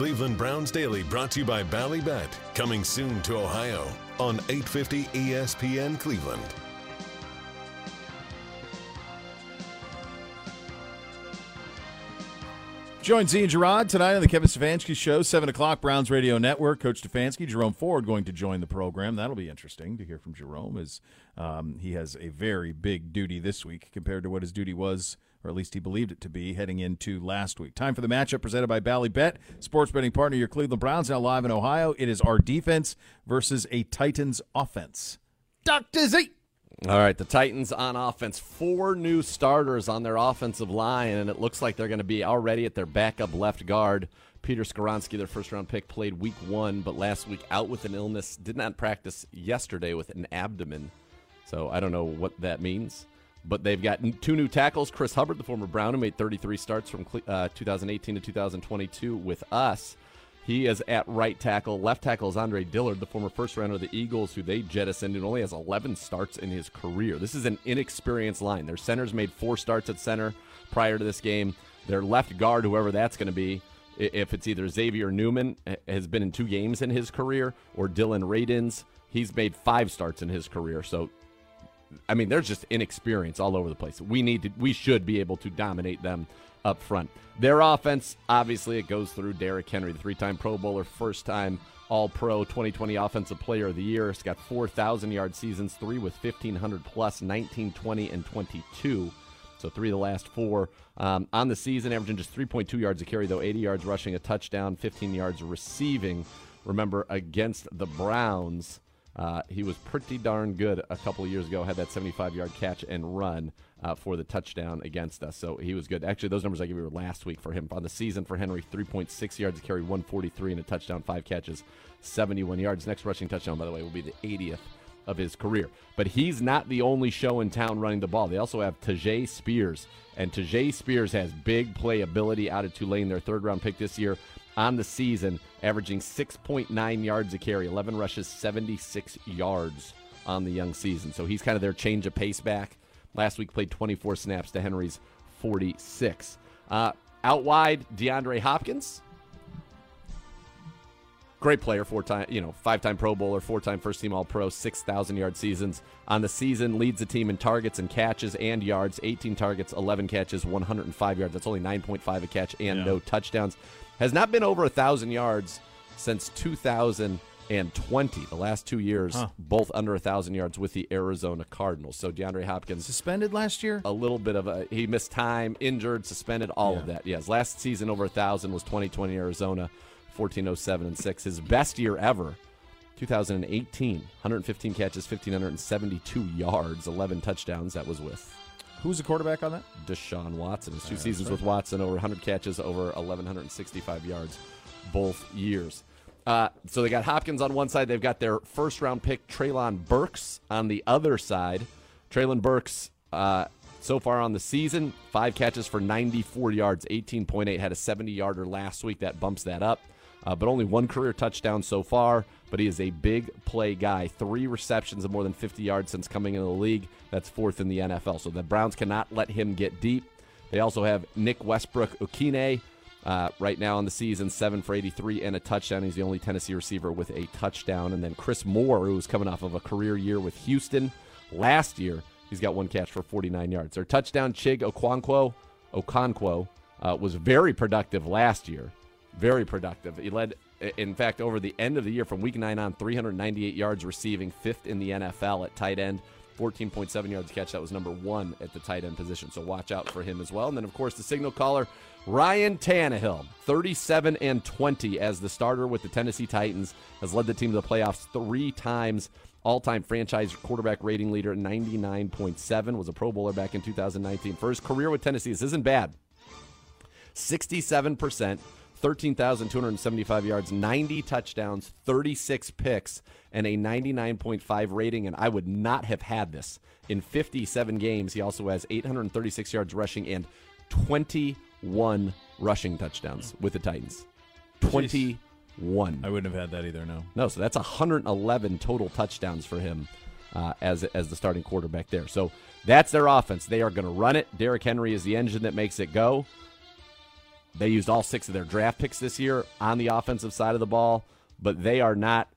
Cleveland Browns Daily brought to you by Bally Bet. Coming soon to Ohio on 850 ESPN Cleveland. Join Z and Gerard tonight on the Kevin Stefanski Show, 7 o'clock, Browns Radio Network. Coach Stefanski, Jerome Ford going to join the program. That'll be interesting to hear from Jerome as um, he has a very big duty this week compared to what his duty was, or at least he believed it to be, heading into last week. Time for the matchup presented by Bally Bet, sports betting partner, your Cleveland Browns, now live in Ohio. It is our defense versus a Titans offense. Dr. Z! All right, the Titans on offense. Four new starters on their offensive line, and it looks like they're going to be already at their backup left guard. Peter Skoronski, their first round pick, played week one, but last week out with an illness. Did not practice yesterday with an abdomen. So I don't know what that means. But they've got two new tackles. Chris Hubbard, the former Brown, who made 33 starts from uh, 2018 to 2022 with us. He is at right tackle. Left tackle is Andre Dillard, the former first rounder of the Eagles, who they jettisoned and only has 11 starts in his career. This is an inexperienced line. Their centers made four starts at center prior to this game. Their left guard, whoever that's going to be, if it's either Xavier Newman, has been in two games in his career, or Dillon Radunz, he's made five starts in his career. So I mean, there's just inexperience all over the place. We need to, we should be able to dominate them up front. Their offense, obviously, it goes through Derrick Henry, the three-time Pro Bowler, first-time All-Pro, 2020 Offensive Player of the Year. It's got 4,000-yard seasons, three with 1,500 plus, 19, 20, and 22. So three of the last four um, on the season, averaging just 3.2 yards a carry, though 80 yards rushing, a touchdown, 15 yards receiving. Remember, against the Browns, uh, he was pretty darn good a couple years ago. Had that 75 yard catch and run uh, for the touchdown against us. So he was good. Actually, those numbers I gave you were last week for him. On the season for Henry, 3.6 yards carry, 143 and a touchdown, five catches, 71 yards. Next rushing touchdown, by the way, will be the 80th of his career. But he's not the only show in town running the ball. They also have Tyjae Spears, and Tyjae Spears has big playability out of Tulane, their third round pick this year on the season, averaging 6.9 yards a carry, 11 rushes, 76 yards on the young season. So he's kind of their change of pace back. Last week played 24 snaps to Henry's 46. Uh, out wide, DeAndre Hopkins. Great player, four time, you know, five time Pro Bowler, four time first team All Pro, 6,000 yard seasons. On the season, leads the team in targets and catches and yards 18 targets, 11 catches, 105 yards. That's only 9.5 a catch and Yeah. no touchdowns. Has not been over a 1,000 yards since 2020. The last two years, Huh. both under a 1,000 yards with the Arizona Cardinals. So DeAndre Hopkins. Suspended last year? A little bit of a. He missed time, injured, suspended, all of Yeah. that. Yes. Last season, over a 1,000 was 2020 Arizona, 1407 and 6. His best year ever. 2018, 115 catches, 1,572 yards, 11 touchdowns. That was with Who's the quarterback on that? Deshaun Watson. His two seasons right. with Watson, over 100 catches, over 1,165 yards, both years. Uh, so they got Hopkins on one side. They've got their first round pick, Treylon Burks, on the other side. Treylon Burks, uh, so far on the season, five catches for 94 yards, 18.8. Had a 70 yarder last week. That bumps that up. Uh, but only one career touchdown so far. But he is a big play guy. Three receptions of more than 50 yards since coming into the league. That's fourth in the NFL. So the Browns cannot let him get deep. They also have Nick Westbrook Ikhine. Uh, right now in the season, seven for 83 and a touchdown. He's the only Tennessee receiver with a touchdown. And then Chris Moore, who's coming off of a career year with Houston last year, he's got one catch for 49 yards. Their touchdown, Chig Okonkwo, Okonkwo, uh, was very productive last year. Very productive. He led, in fact, over the end of the year from week nine on, 398 yards receiving, fifth in the NFL at tight end. 14.7 yards catch. That was number one at the tight end position. So watch out for him as well. And then, of course, the signal caller, Ryan Tannehill, 37 and 20 as the starter with the Tennessee Titans, has led the team to the playoffs three times. All time franchise quarterback rating leader, 99.7, was a Pro Bowler back in 2019. For his career with Tennessee, this isn't bad. 67%, 13,275 yards, 90 touchdowns, 36 picks, and a 99.5 rating. And I would not have had this. In 57 games, he also has 836 yards rushing and 21 rushing touchdowns with the Titans. 21. I wouldn't have had that either, no. No, so that's 111 total touchdowns for him uh, as as the starting quarterback there. So that's their offense. They are going to run it. Derrick Henry is the engine that makes it go. They used all six of their draft picks this year on the offensive side of the ball, but they are not.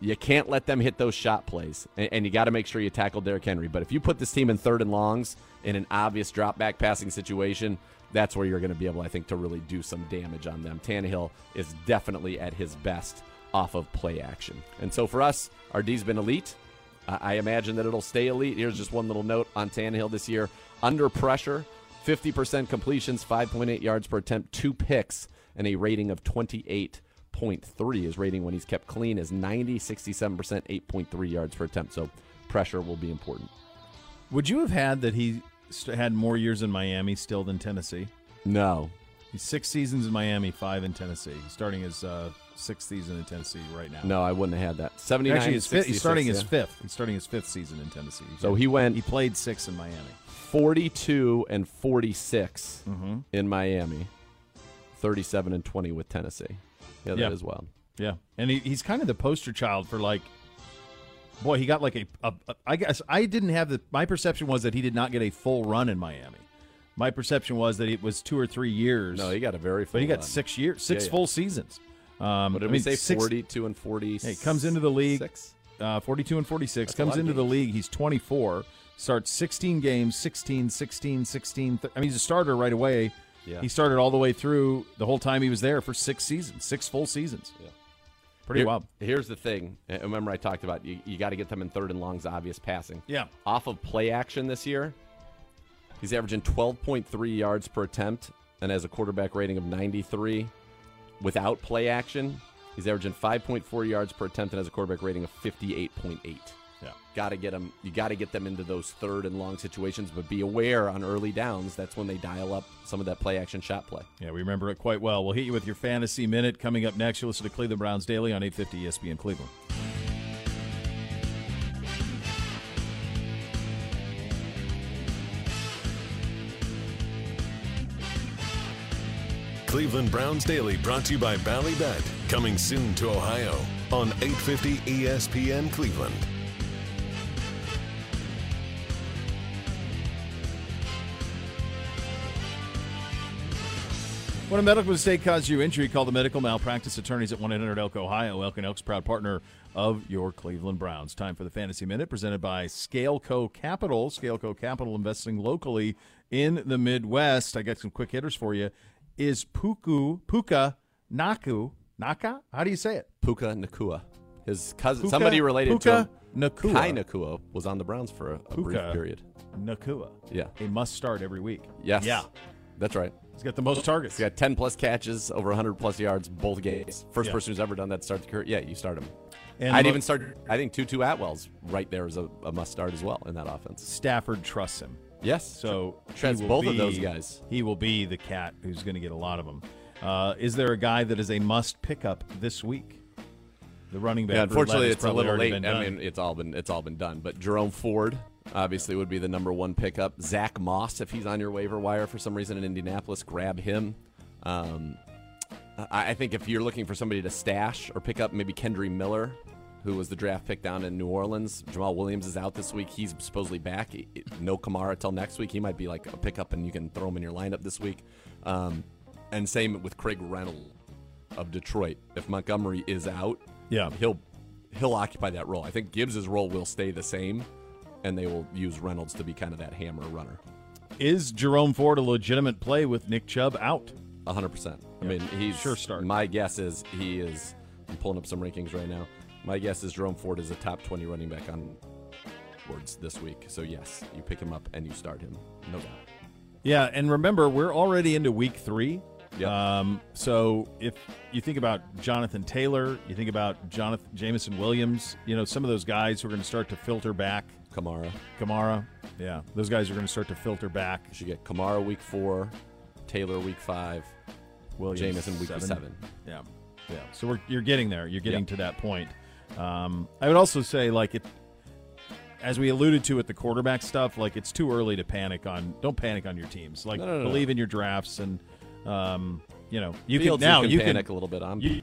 You can't let them hit those shot plays, and, and you got to make sure you tackle Derrick Henry. But if you put this team in third and longs in an obvious drop back passing situation, that's where you're going to be able, I think, to really do some damage on them. Tannehill is definitely at his best off of play action. And so for us, our D's been elite. I I imagine that it'll stay elite. Here's just one little note on Tannehill this year. Under pressure, 50% completions, 5.8 yards per attempt, two picks, and a rating of 28.3. His rating when he's kept clean is 90, 67%, 8.3 yards per attempt. So pressure will be important. Would you have had that he st- had more years in Miami still than Tennessee? No. He's six seasons in Miami, five in Tennessee. He's starting his uh, sixth season in Tennessee right now. No, I wouldn't have had that. 79, Actually, his fifth, he's starting his fifth. He's starting his fifth season in Tennessee. So he went- He played six in Miami. 42 and 46 Mhm. in Miami, 37 and 20 with Tennessee. Yeah, that Yeah. is wild. Yeah, and he, he's kind of the poster child for like, boy, he got like a, a, a. I guess I didn't have the. My perception was that he did not get a full run in Miami. My perception was that it was two or three years. No, he got a very full But he got six years, six Yeah, yeah. full seasons. Um, What did I we mean, say? six- 42 and 40. Hey, comes into the league. Six? Uh, 42 and 46. That's comes into the league. He's 24. Starts 16 games, 16, 16, 16. th- I mean, he's a starter right away. Yeah. He started all the way through the whole time he was there for six seasons, six full seasons. Yeah. Pretty Here- wild. Here's the thing. Uh, Remember, I talked about you, you got to get them in third and longs, obvious passing. Yeah. Off of play action this year, he's averaging 12.3 yards per attempt and has a quarterback rating of 93. Without play action, he's averaging 5.4 yards per attempt and has a quarterback rating of 58.8. Yeah. Got to get them. You got to get them into those third and long situations, but be aware on early downs. That's when they dial up some of that play action shot play. Yeah, we remember it quite well. We'll hit you with your fantasy minute coming up next. You'll listen to Cleveland Browns Daily on 850 ESPN Cleveland. Cleveland Browns Daily brought to you by Ballybet. Coming soon to Ohio on 850 ESPN Cleveland. When a medical mistake causes you injury, call the medical malpractice attorneys at 1 800 Elk, Ohio. Elk and Elk's proud partner of your Cleveland Browns. Time for the Fantasy Minute presented by Scaleco Capital. Scaleco Capital investing locally in the Midwest. I got some quick hitters for you. Is Puku, Puka Naku, Naka? How do you say it? Puka Nacua. His cousin, Puka- somebody related Puka to him, Nacua. Kai Nacua, was on the Browns for a, a brief period. Nacua. Yeah. A must start every week. Yes. Yeah. That's right. He's got the most targets. He's got 10 plus catches, over 100 plus yards, both games. First Yeah. person who's ever done that to start the career. Yeah, you start him. And I'd even start, I think Tutu Atwell's right there as a, a must start as well in that offense. Stafford trusts him. Yes. So Treads he will both of those guys. He will be the cat who's going to get a lot of them. Uh, is there a guy that is a must pickup this week? The running back. Yeah, unfortunately, it's a little late. I mean, it's all been it's all been done. But Jerome Ford obviously would be the number one pickup. Zach Moss, if he's on your waiver wire for some reason in Indianapolis, grab him. Um, I, I think if you're looking for somebody to stash or pick up, maybe Kendre Miller, who was the draft pick down in New Orleans. Jamaal Williams is out this week. He's supposedly back. No Kamara till next week. He might be like a pickup, and you can throw him in your lineup this week. Um, and same with Craig Reynolds of Detroit. If Montgomery is out, Yeah. he'll he'll occupy that role. I think Gibbs's role will stay the same, and they will use Reynolds to be kind of that hammer runner. Is Jerome Ford a legitimate play with Nick Chubb out? hundred percent. I mean, he's Sure start. My guess is he is. I'm pulling up some rankings right now. My guess is Jerome Ford is a top twenty running back on boards this week. So yes, you pick him up and you start him, no doubt. Yeah, and remember, we're already into week three. Yep. Um, so if you think about Jonathan Taylor, you think about Jonathan Jameson Williams, you know, some of those guys who are going to start to filter back. Kamara, Kamara, yeah, those guys are going to start to filter back. you should get Kamara week four, Taylor week five, Williams Jameson week seven. seven. Yeah, yeah. So we're you're getting there. You're getting Yep. to that point. Um, I would also say, like it, as we alluded to with the quarterback stuff, like it's too early to panic on. Don't panic on your teams. Like No, no, no, believe in your drafts, and um, you know you Fields, can now you you can can panic a little bit on. you-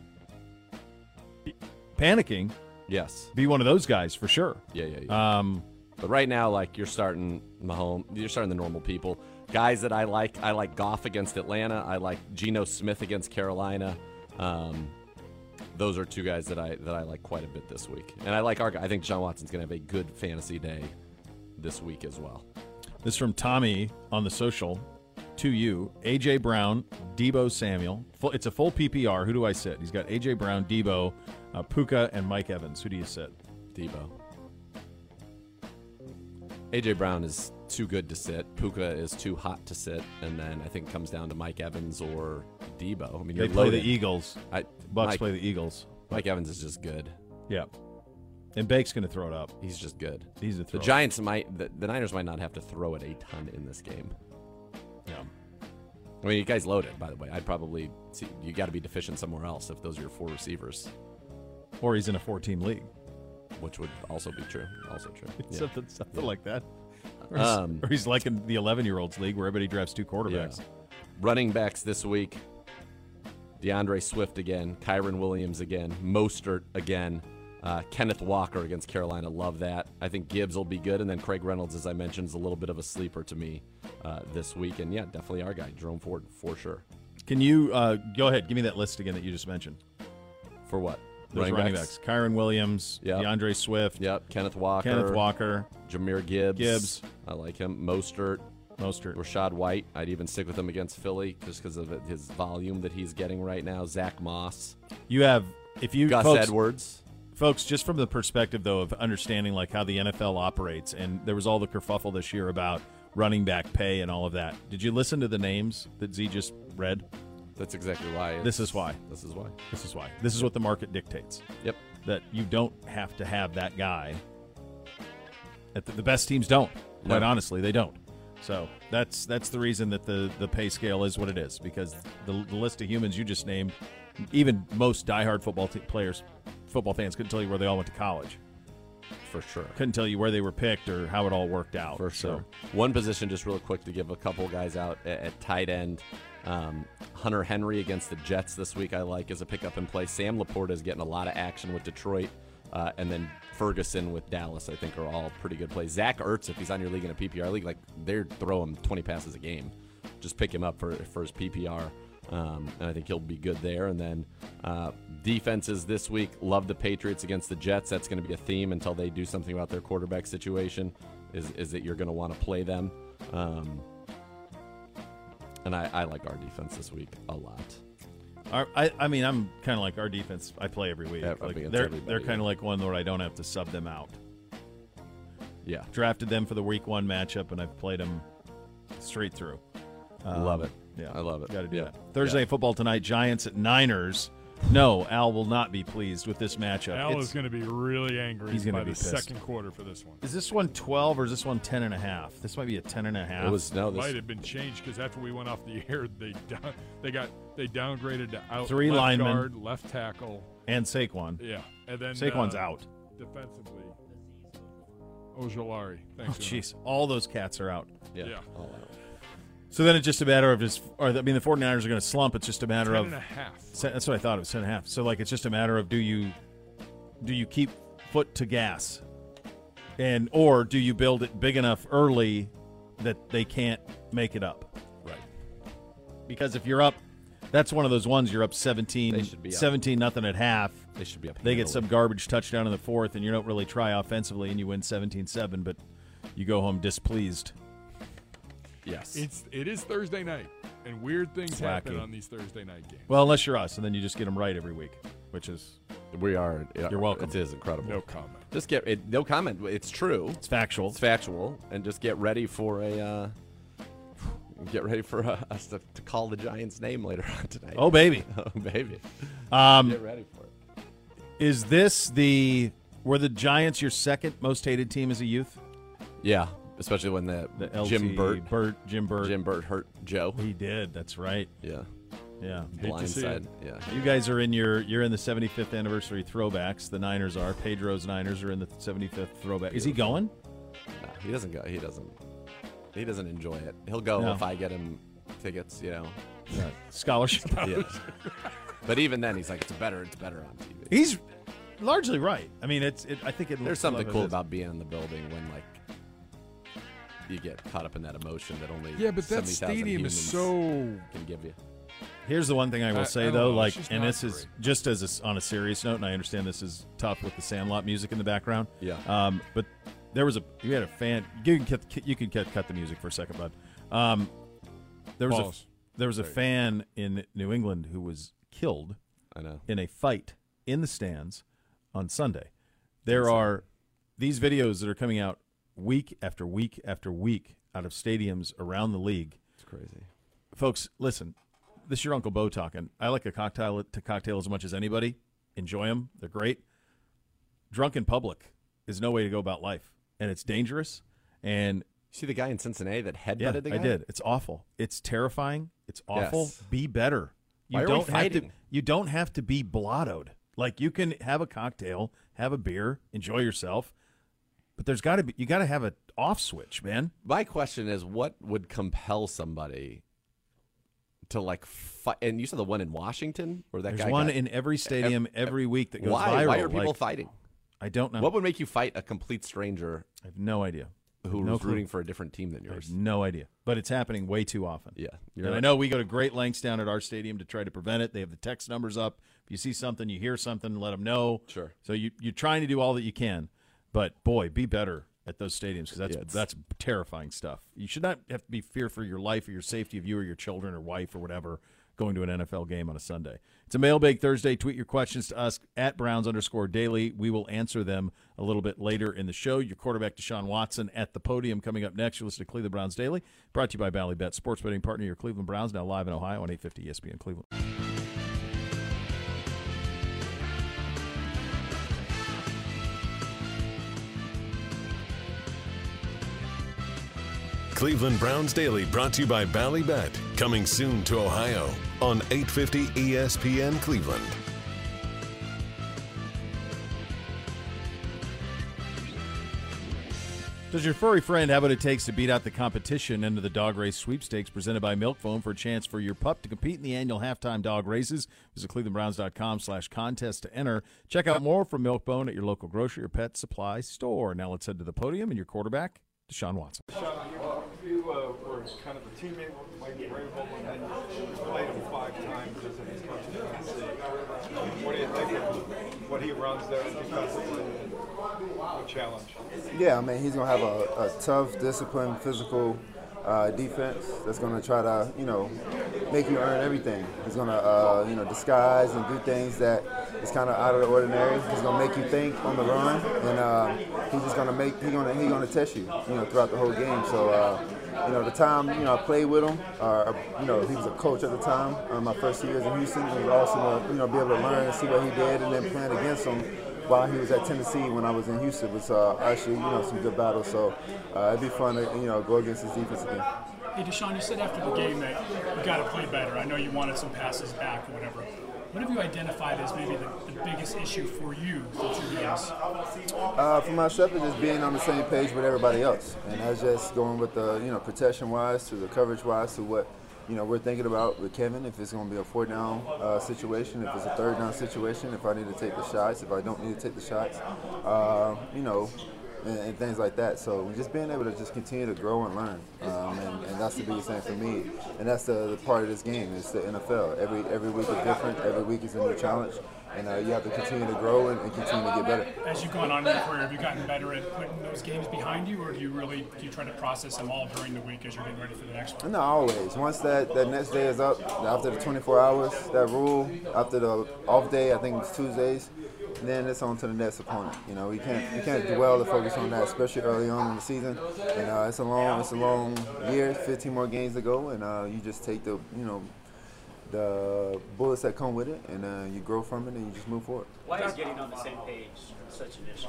panicking. yes. Be one of those guys for sure. Yeah, yeah, yeah. Um, But right now, like you're starting Mahomes, you're starting the normal people. Guys that I like, I like Goff against Atlanta. I like Geno Smith against Carolina. Um, those are two guys that I that I like quite a bit this week, and I like our guy. I think John Watson's going to have a good fantasy day this week as well. This is from Tommy on the social to you. AJ Brown, Deebo Samuel. Full, it's a full PPR. Who do I sit? He's got AJ Brown, Deebo, uh, Puka, and Mike Evans. Who do you sit? Deebo. AJ Brown is too good to sit. Puka is too hot to sit, and then I think it comes down to Mike Evans or Deebo. I mean, They play loaded. the Eagles. I, Bucks Mike, play the Eagles. Mike Evans is just good. Yeah. And Bake's going to throw it up. He's just good. He's a The throw. Giants might, the, the Niners might not have to throw it a ton in this game. Yeah. I mean, you guys loaded, by the way. I'd probably see you got to be deficient somewhere else if those are your four receivers, Or he's in a four-team league. which would also be true. Also true. Yeah. Something, something like that. Or he's, Um, or he's like in the 11 year olds league where everybody drafts two Yeah. quarterbacks. Running backs this week: D'Andre Swift again, Kyren Williams again, Mostert again, uh, Kenneth Walker against Carolina. Love that. I think Gibbs will be good, and then Craig Reynolds, as I mentioned, is a little bit of a sleeper to me uh, this week. And yeah, definitely our guy, Jerome Ford, for sure. Can you uh, go ahead? Give me that list again that you just mentioned. For what? Those running, backs. Kyren Williams, Yep. D'Andre Swift, Yep. Kenneth Walker. Kenneth Walker, Jahmyr Gibbs. Gibbs. I like him. Mostert. Mostert. Rachaad White. I'd even stick with him against Philly just because of his volume that he's getting right now. Zach Moss. You have if you Gus folks, Edwards. folks, just from the perspective though of understanding like how the NFL operates, and there was all the kerfuffle this year about running back pay and all of that. Did you listen to the names that Z just read? That's exactly why. This is why. This is why. This is why. This is what the market dictates. Yep. That you don't have to have that guy. The, the best teams don't. Quite No. honestly, they don't. So that's that's the reason that the the pay scale is what it is because the, the list of humans you just named, even most diehard football t- players, football fans couldn't tell you where they all went to college. For sure. Couldn't tell you where they were picked or how it all worked out. For So- sure. One position, just real quick, to give a couple guys out at, at tight end. Um, Hunter Henry against the Jets this week, I like as a pickup and play. Sam LaPorta is getting a lot of action with Detroit. Uh, and then Ferguson with Dallas, I think, are all pretty good plays. Zach Ertz, if he's on your league in a PPR league, like they're throw him 20 passes a game. Just pick him up for, for his PPR. Um, and I think he'll be good there. And then uh, defenses this week love the Patriots against the Jets. That's going to be a theme until they do something about their quarterback situation. Is is that you're going to want to play them? Um, and I, I like our defense this week a lot. Our, I, I mean, I'm kind of like our defense. I play every week. Yeah, like they're they're kind yeah. of like one where I don't have to sub them out. Yeah, Drafted them for the week one matchup, and I've played them straight through. love um, it. Yeah, I love it. Got to do Yeah. that. Thursday football tonight. Giants at Niners. No, Al will not be pleased with this matchup. Al It's- is going to be really angry He's gonna by be the pissed. second quarter for this one. Is this one 12 or is this one 10 and a half? This might be a 10 and a half. It was no. This, Might have been changed because after we went off the air, they down, they got they downgraded to out Three left linemen. guard, left tackle. and Saquon. Yeah, and then Saquon's uh, out. defensively. Ojulari, Oh, thanks. Uno. jeez. All those cats are out. yeah. Yeah. all out. So then it's just a matter of just, or I mean, the 49ers are going to slump. It's just a matter Ten of. and a half. Se- That's what I thought. It was ten and a half. So like, it's just a matter of do you, do you keep foot to gas, and or do you build it big enough early that they can't make it up? Right. Because if you're up, that's one of those ones you're up 17, They should be up. 17 nothing at half. They should be up. They get some garbage touchdown in the fourth, and you don't really try offensively, and you win 17-7, but you go home displeased. Yes. It's it is Thursday night, and weird things happen on these Thursday night games. Well, unless you're us, and then you just get them right every week, which is we are. You're welcome. It is incredible. No comment. Just get it. No comment. It's true. it's factual. It's factual, and just get ready for a. Uh, get ready for uh, us to, to call the Giants' name later on tonight. Oh baby, oh baby. um, Get ready for it. is this the were the Giants your second most hated team as a youth? Yeah, especially when the, The LT, Jim Burt, Burt, Jim Burt, Jim Burt hurt Joe. He did. That's right. Yeah, Yeah. Blindside. Yeah, You guys are in your you're in the 75th anniversary throwbacks. The Niners are. Pedro's Niners are in the 75th throwback. Is he going? No, he doesn't go. He doesn't. He doesn't enjoy it. He'll go No. if I get him tickets. You know. Yeah. Scholarship. Yeah. but even then, he's like, it's better. It's better on TV. He's largely right. I mean, it's. It, I think it. There's something cool about being in the building when like you get caught up in that emotion that only Yeah, but that 70,000 stadium is so can give you. Here's the one thing I will I- say I don't though, know, like, and not this is just as a s on a serious note, and I understand this is tough with the Sandlot music in the background. Yeah. Um, but there was a you had a fan. You can cut, you can cut, cut the music for a second, bud. Um, there was Pause. a there was a Sorry. fan in New England who was killed I know. in a fight in the stands on Sunday. There are these videos that are coming out week after week after week out of stadiums around the league. It's crazy. Folks, listen. This is your Uncle Beau talking. I like a cocktail to cocktail as much as anybody. Enjoy them. They're great. Drunk in public is no way to go about life, and it's dangerous. And See the guy in Cincinnati that headbutted yeah, the guy? I did. It's awful. It's terrifying. It's awful. Yes. Be better. You Why don't have to. You don't have to be blottoed. Like you can have a cocktail, have a beer, enjoy yourself, but there's got to be. You got to have an off switch, man. My question is, what would compel somebody to like fight? And you said the one in Washington, where that There's guy one got- in every stadium every week that goes why? viral. Why are people Like, fighting? I don't know. What would make you fight a complete stranger I have no idea. who no clue. rooting for a different team than I yours? have no idea. But it's happening way too often. Yeah, And you're I know we go to great lengths down at our stadium to try to prevent it. They have the text numbers up. If you see something, you hear something, let them know. Sure. So you, you're trying to do all that you can. But boy, be better at those stadiums because that's Yeah, that's terrifying stuff. You should not have to be fear for your life or your safety of you or your children or wife or whatever going to an NFL game on a Sunday. It's a mailbag Thursday. Tweet your questions to us at Browns underscore daily. We will answer them a little bit later in the show. Your quarterback Deshaun Watson at the podium coming up next. You listen to Cleveland Browns Daily, brought to you by Ballybet, sports betting partner your Cleveland Browns, now live in Ohio on 850 ESPN Cleveland. Cleveland Browns Daily brought to you by Ballybet. Coming soon to Ohio on 850 ESPN Cleveland. Does your furry friend have what it takes to beat out the competition into the dog race sweepstakes presented by Milk-Bone for a chance for your pup to compete in the annual halftime dog races? Visit clevelandbrowns.com slash contest to enter. Check out more from Milk-Bone at your local grocery or pet supply store. Now let's head to the podium and your quarterback, Deshaun Watson. Sean, you, you uh, were kind of a teammate with Mike Vrabel, and then you played him five times as an assistant. What do you think of what he runs there defensively? What challenge? Yeah, I mean, he's going to have a, a tough, disciplined, physical uh, defense that's going to try to, you know, make you earn everything. He's going to, uh, you know, disguise and do things that is kind of out of the ordinary. He's to make you think on the run, and uh, he's just to make to he's going to test you, you know, throughout the whole game. So, uh, you know, the time you know I played with him, uh, you know, he was a coach at the time. Uh, my first years in Houston, it was awesome to, you know, be able to learn and see what he did, and then playing against him while he was at Tennessee when I was in Houston was uh, actually you know some good battles. So uh, it'd be fun to you know go against his defense again. Hey, Deshaun, you said after the game that you got to play better. I know you wanted some passes back or whatever. What have you identified as maybe the, the biggest issue for you for two games? Uh, for myself, it's just being on the same page with everybody else, and that's just going with the you know protection wise to the coverage wise to what you know we're thinking about with Kevin. If it's going to be a four down uh, situation, if it's a third down situation, if I need to take the shots, if I don't need to take the shots, uh, you know. And, and things like that. So just being able to just continue to grow and learn, um, and, and that's the biggest thing for me. And that's the, the part of this game. It's the NFL. Every every week is different. Every week is a new challenge and uh, you have to continue to grow and, and, continue to get better. As you've gone on in your career, have you gotten better at putting those games behind you, or do you really do you try to process them all during the week as you're getting ready for the next one? No, always. Once that, that next day is up, after the 24 hours, that rule, after the off day, I think it's Tuesdays, then it's on to the next opponent. You know, we can't we can't dwell to focus on that, especially early on in the season. And uh, it's a long it's a long year, 15 more games to go, and uh, you just take the you know the bullets that come with it, and uh, you grow from it, and you just move forward. Why is getting on the same page such an issue?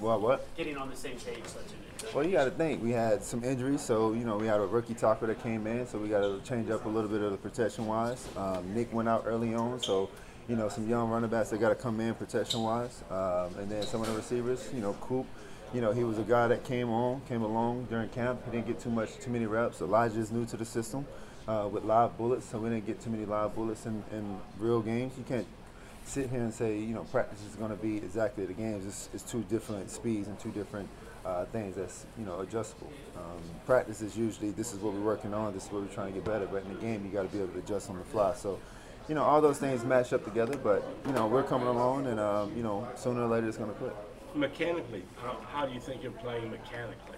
Well, What? Getting on the same page such an issue. Well, you got to think we had some injuries, so you know we had a rookie tackle that came in, so we got to change up a little bit of the protection wise. Um, Nick went out early on, so you know some young running backs that got to come in protection wise, um, and then some of the receivers, you know, Coop. You know, he was a guy that came on, came along during camp. He didn't get too much, too many reps. Elijah is new to the system uh, with live bullets, so we didn't get too many live bullets in, in real games. You can't sit here and say, you know, practice is going to be exactly the games. It's, it's two different speeds and two different uh, things that's, you know, adjustable. Um, practice is usually this is what we're working on, this is what we're trying to get better, but in the game you got to be able to adjust on the fly. So, you know, all those things match up together, but, you know, we're coming along and, um, you know, sooner or later it's going to click. Mechanically, how, how do you think you're playing mechanically?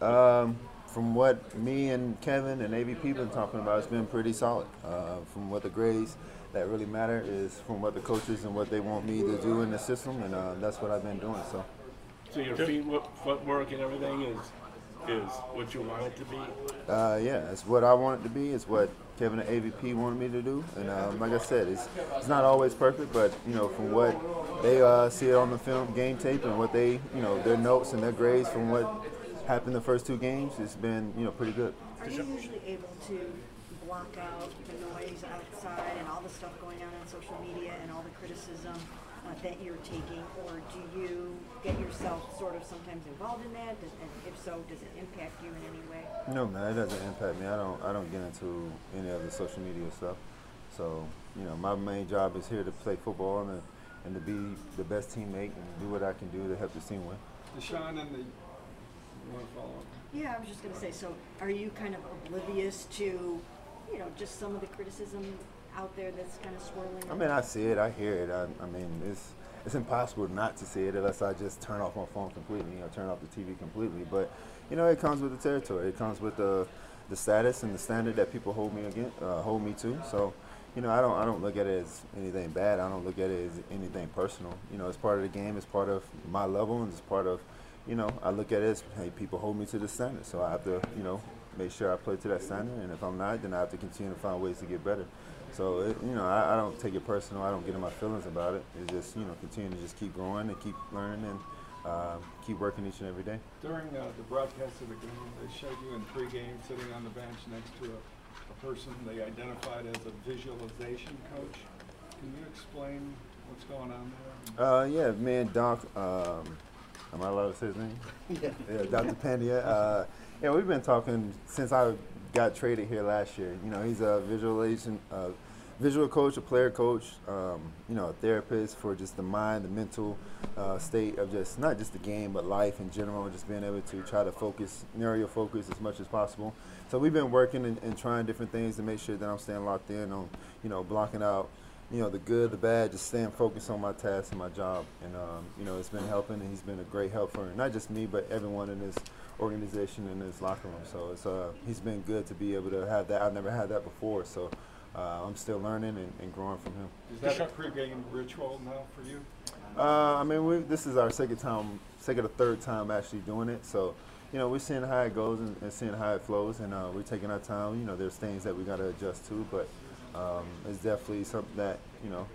Um, from what me and Kevin and AVP been talking about, it's been pretty solid. Uh, from what the grades that really matter is from what the coaches and what they want me to do in the system, and uh, that's what I've been doing. So. So your feet, footwork, and everything is is what you want it to be. Uh, yeah, it's what I want it to be. It's what Kevin and AVP wanted me to do, and um, like I said, it's it's not always perfect, but you know, from what they uh, see it on the film, game tape, and what they, you know, their notes and their grades from what happened the first two games, it's been you know pretty good. Are you usually able to block out the noise outside and all the stuff going on on social media and all the criticism that you're taking, or do you get yourself sort of sometimes involved in that? Does, and if so, does it impact you in any way? No, man, it doesn't impact me. I don't. I don't get into any of the social media stuff. So you know, my main job is here to play football and. To, and to be the best teammate and do what I can do to help the team win. Deshaun and the you want to follow up? Yeah, I was just going to say, so are you kind of oblivious to, you know, just some of the criticism out there that's kind of swirling? I mean, I see it, I hear it. I, I mean, it's it's impossible not to see it unless I just turn off my phone completely or turn off the TV completely. But you know, it comes with the territory. It comes with the the status and the standard that people hold me again, uh, hold me to. So. You know, I don't. I don't look at it as anything bad. I don't look at it as anything personal. You know, it's part of the game. It's part of my level, and it's part of you know, I look at it as, hey, people hold me to the standard. So I have to, you know, make sure I play to that standard. And if I'm not, then I have to continue to find ways to get better. So, it, you know, I, I, don't take it personal. I don't get in my feelings about it. It's just, you know, continue to just keep growing and keep learning and uh, keep working each and every day. During uh, the broadcast of the game, they showed you in three games sitting on the bench next to a, a person they identified as a visualization coach. Can you explain what's going on there? Uh, yeah, man, and Doc, um, Am I allowed to say his name? Yeah. Yeah, Dr. Pandya. Uh, yeah, we've been talking since I got traded here last year. You know, he's a visualization, uh, visual coach, a player coach, um, you know, a therapist for just the mind, the mental uh, state of just not just the game, but life in general, just being able to try to focus, narrow your focus as much as possible. So we've been working and, and trying different things to make sure that I'm staying locked in on, you know, blocking out, you know, the good, the bad, just staying focused on my task and my job. And, um, you know, it's been helping, and he's been a great help for not just me, but everyone in this organization in this locker room. So it's uh, he's been good to be able to have that. I've never had that before, so uh, I'm still learning and, and growing from him. Is that a pregame ritual now for you? Uh, I mean, we, this is our second time, second or third time actually doing it. So, you know, we're seeing how it goes and, and seeing how it flows, and uh, we're taking our time. You know, there's things that we got to adjust to, but um, it's definitely something that you know,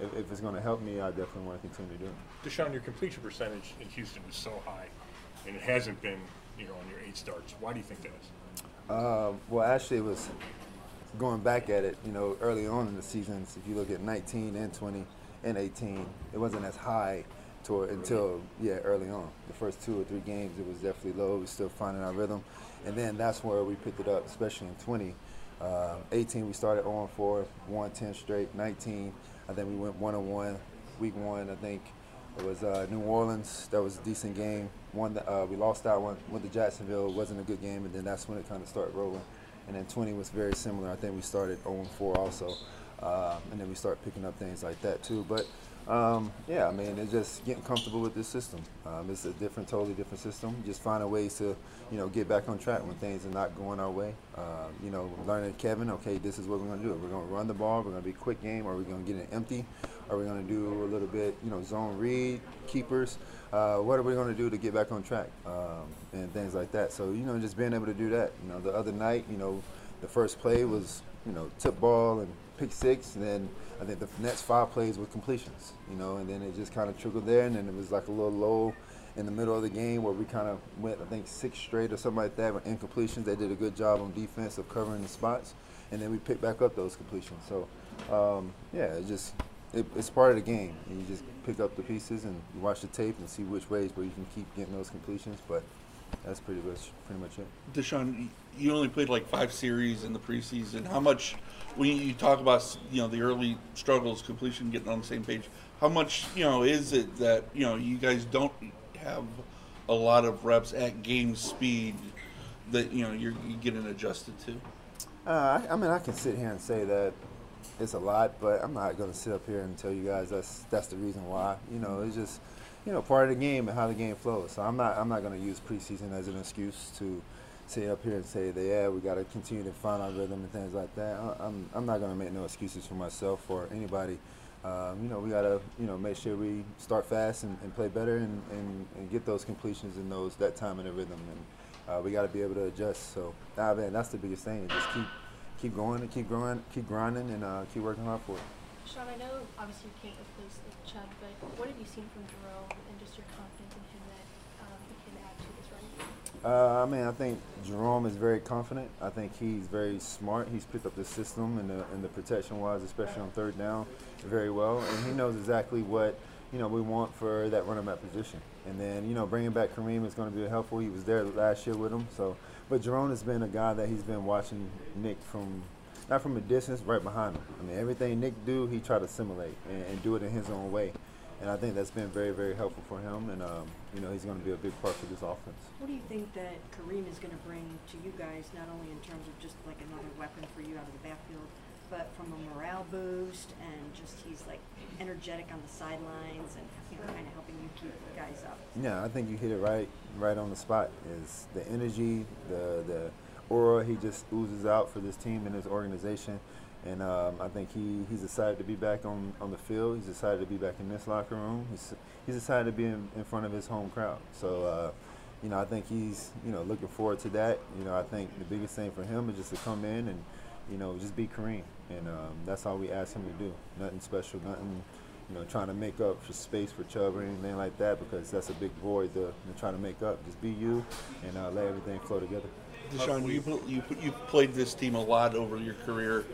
if, if it's going to help me, I definitely want to continue to do. it. Deshaun, your completion percentage in Houston is so high, and it hasn't been, you know, on your eight starts. Why do you think that is? Uh, well, actually, it was going back at it. You know, early on in the seasons, if you look at 19 and 20 and 18, it wasn't as high toward, until yeah, early on. The first two or three games, it was definitely low. We were still finding our rhythm, and then that's where we picked it up, especially in 20. Uh, 18, we started 0 4, won 10 straight. 19, I think we went 1 1. Week one, I think it was uh, New Orleans. That was a decent game. One that uh, we lost that one. Went to Jacksonville. It wasn't a good game, and then that's when it kind of started rolling. And then 20 was very similar. I think we started 0 4 also, uh, and then we started picking up things like that too. But um, yeah, I mean, it's just getting comfortable with this system. Um, it's a different, totally different system. Just finding ways to, you know, get back on track when things are not going our way. Uh, you know, learning Kevin, okay, this is what we're going to do. We're going to run the ball. We're going to be quick game. Are we going to get it empty? Are we going to do a little bit, you know, zone read, keepers? Uh, what are we going to do to get back on track um, and things like that? So, you know, just being able to do that. You know, the other night, you know, the first play was, you know, tip ball and pick six, and then I think the next five plays were completions, you know, and then it just kind of trickled there, and then it was like a little low in the middle of the game where we kind of went, I think, six straight or something like that with incompletions. They did a good job on defense of covering the spots, and then we picked back up those completions. So, um, yeah, it just it, it's part of the game. And you just pick up the pieces and you watch the tape and see which ways where you can keep getting those completions. But that's pretty much pretty much it. Deshaun, you only played like five series in the preseason. How much, when you talk about you know the early struggles, completion, getting on the same page, how much you know is it that you know you guys don't have a lot of reps at game speed that you know you're, you're getting adjusted to? Uh, I, I mean, I can sit here and say that it's a lot, but I'm not going to sit up here and tell you guys that's that's the reason why. You know, it's just you know part of the game and how the game flows. So I'm not I'm not going to use preseason as an excuse to sit up here and say that yeah we got to continue to find our rhythm and things like that. I, I'm I'm not to make no excuses for myself or anybody. Um, you know, we got to you know make sure we start fast and, and play better and, and, and get those completions and those that time in the rhythm and uh, we got to be able to adjust. So, nah, man, that's the biggest thing. Just keep keep going and keep growing, keep grinding, and uh, keep working hard for it. Sean, I know obviously you can't replace Chubb, but what have you seen from Jerome and just your confidence in him that um, he can add to this running game? Uh, I mean, I think Jerome is very confident. I think he's very smart. He's picked up the system and the, and the protection wise, especially on third down, very well. And he knows exactly what you know we want for that running back position. And then you know bringing back Kareem is going to be helpful. He was there last year with him, so. But Jerome has been a guy that he's been watching Nick from not from a distance, right behind him. I mean, everything Nick do, he try to simulate and, and do it in his own way. And I think that's been very, very helpful for him. And, um, you know, he's going to be a big part for this offense. What do you think that Kareem is going to bring to you guys, not only in terms of just like another weapon for you out of the backfield, but from a morale boost and just he's like energetic on the sidelines and you know kind of helping you keep guys up. Yeah, I think you hit it right, right on the spot. Is the energy, the the aura he just oozes out for this team and this organization, and um, I think he, he's excited to be back on, on the field. He's excited to be back in this locker room. He's he's excited to be in, in front of his home crowd. So. Uh, you know, I think he's, you know, looking forward to that. You know, I think the biggest thing for him is just to come in and, you know, just be Kareem. And um, that's all we ask him to do. Nothing special, nothing, you know, trying to make up for space for Chubb or anything like that because that's a big void to, to try to make up. Just be you and uh, let everything flow together. Deshaun, you you you've played this team a lot over your career.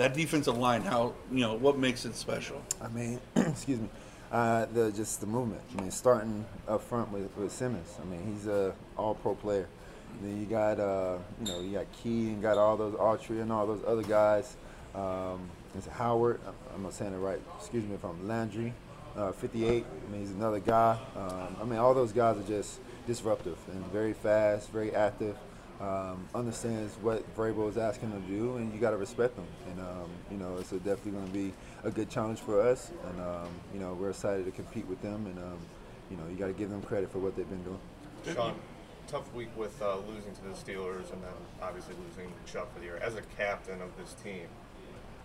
That defensive line, how you know what makes it special? I mean, excuse me. Uh, the just the movement. I mean, starting up front with, with Simmons. I mean, he's a all-pro player. And then you got uh, you know you got Key and got all those Autry and all those other guys. Um, it's Howard. I'm not saying it right. Excuse me if I'm Landry. Uh, 58. I mean, he's another guy. Um, I mean, all those guys are just disruptive and very fast, very active. Um, understands what Vrabel is asking him to do, and you got to respect them. And um, you know, it's definitely going to be a good challenge for us. And um, you know, we're excited to compete with them. And um, you know, you got to give them credit for what they've been doing. Sean, tough week with uh, losing to the Steelers and then obviously losing Chubb for the year. As a captain of this team,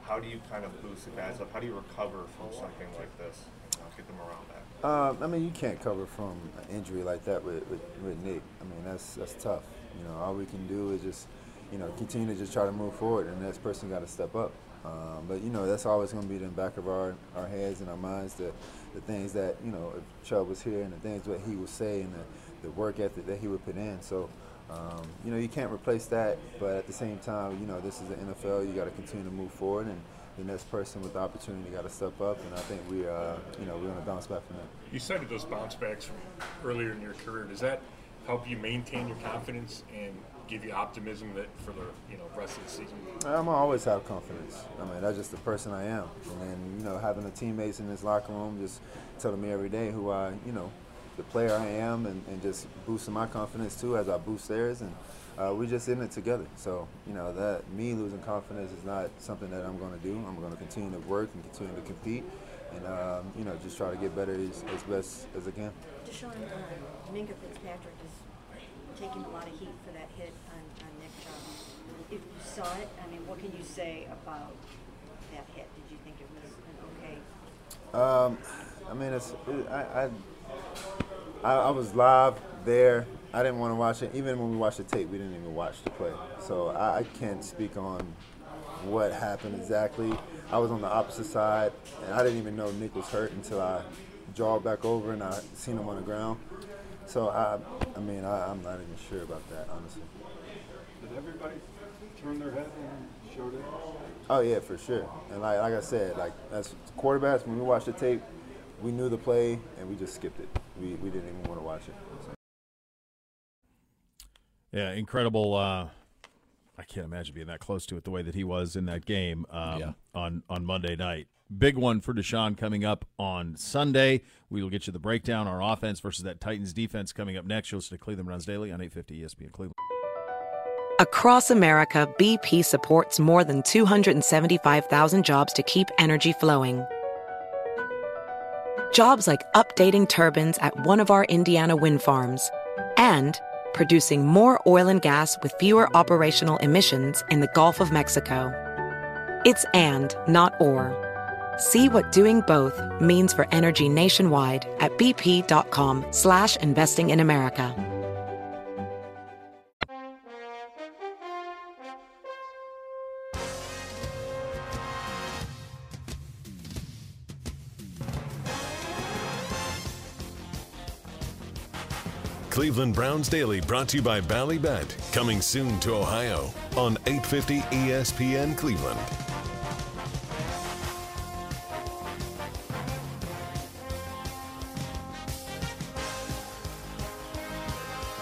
how do you kind of boost the guys up? How do you recover from something like this? You know, get them around that. Um, I mean, you can't cover from an injury like that with, with, with Nick. I mean, that's that's tough. You know, all we can do is just, you know, continue to just try to move forward, and the next person got to step up. Um, but you know, that's always going to be in the back of our, our heads and our minds. The the things that you know, if Chubb was here, and the things that he would say, and the, the work ethic that he would put in. So. Um, you know, you can't replace that, but at the same time, you know, this is the NFL. You got to continue to move forward, and the next person with the opportunity got to step up. And I think we, uh, you know, we're going to bounce back from that. You cited those bounce backs from earlier in your career. Does that help you maintain your confidence and give you optimism that for the you know rest of the season? I'm always have confidence. I mean, that's just the person I am. And then you know, having the teammates in this locker room just telling me every day who I, you know, the player I am, and, and just boosting my confidence too as I boost theirs. And uh, we're just in it together. So you know that me losing confidence is not something that I'm going to do. I'm going to continue to work and continue to compete, and um, you know just try to get better as, as best as I can. Deshaun, uh, Minkah Fitzpatrick is taking a lot of heat for that hit on, on Nick Chubb. If you saw it, I mean, what can you say about that hit? Did you think it was an okay? Um, I mean, it's it, I, I I, was live there. I didn't want to watch it. Even when we watched the tape, we didn't even watch the play. So I, I can't speak on what happened exactly. I was on the opposite side, and I didn't even know Nick was hurt until I jogged back over and I seen him on the ground. So I, I mean, I, I'm not even sure about that, honestly. Did everybody turn their head and showed it? Oh yeah, for sure. And like, like I said, like as quarterbacks, when we watched the tape, we knew the play and we just skipped it. We, we didn't even want to watch it. Yeah, incredible. Uh, I can't imagine being that close to it the way that he was in that game um, Yeah. on on Monday night. Big one for Deshaun coming up on Sunday. We will get you the breakdown, our offense versus that Titans defense coming up next. You'll listen to Cleveland Browns Daily on 850 ESPN Cleveland. Across America, BP supports more than 275,000 jobs to keep energy flowing. Jobs like updating turbines at one of our Indiana wind farms and producing more oil and gas with fewer operational emissions in the Gulf of Mexico. It's and, not or. See what doing both means for energy nationwide at bp.com slash investing in America. Cleveland Browns Daily brought to you by Ballybet. Coming soon to Ohio on 850 ESPN Cleveland.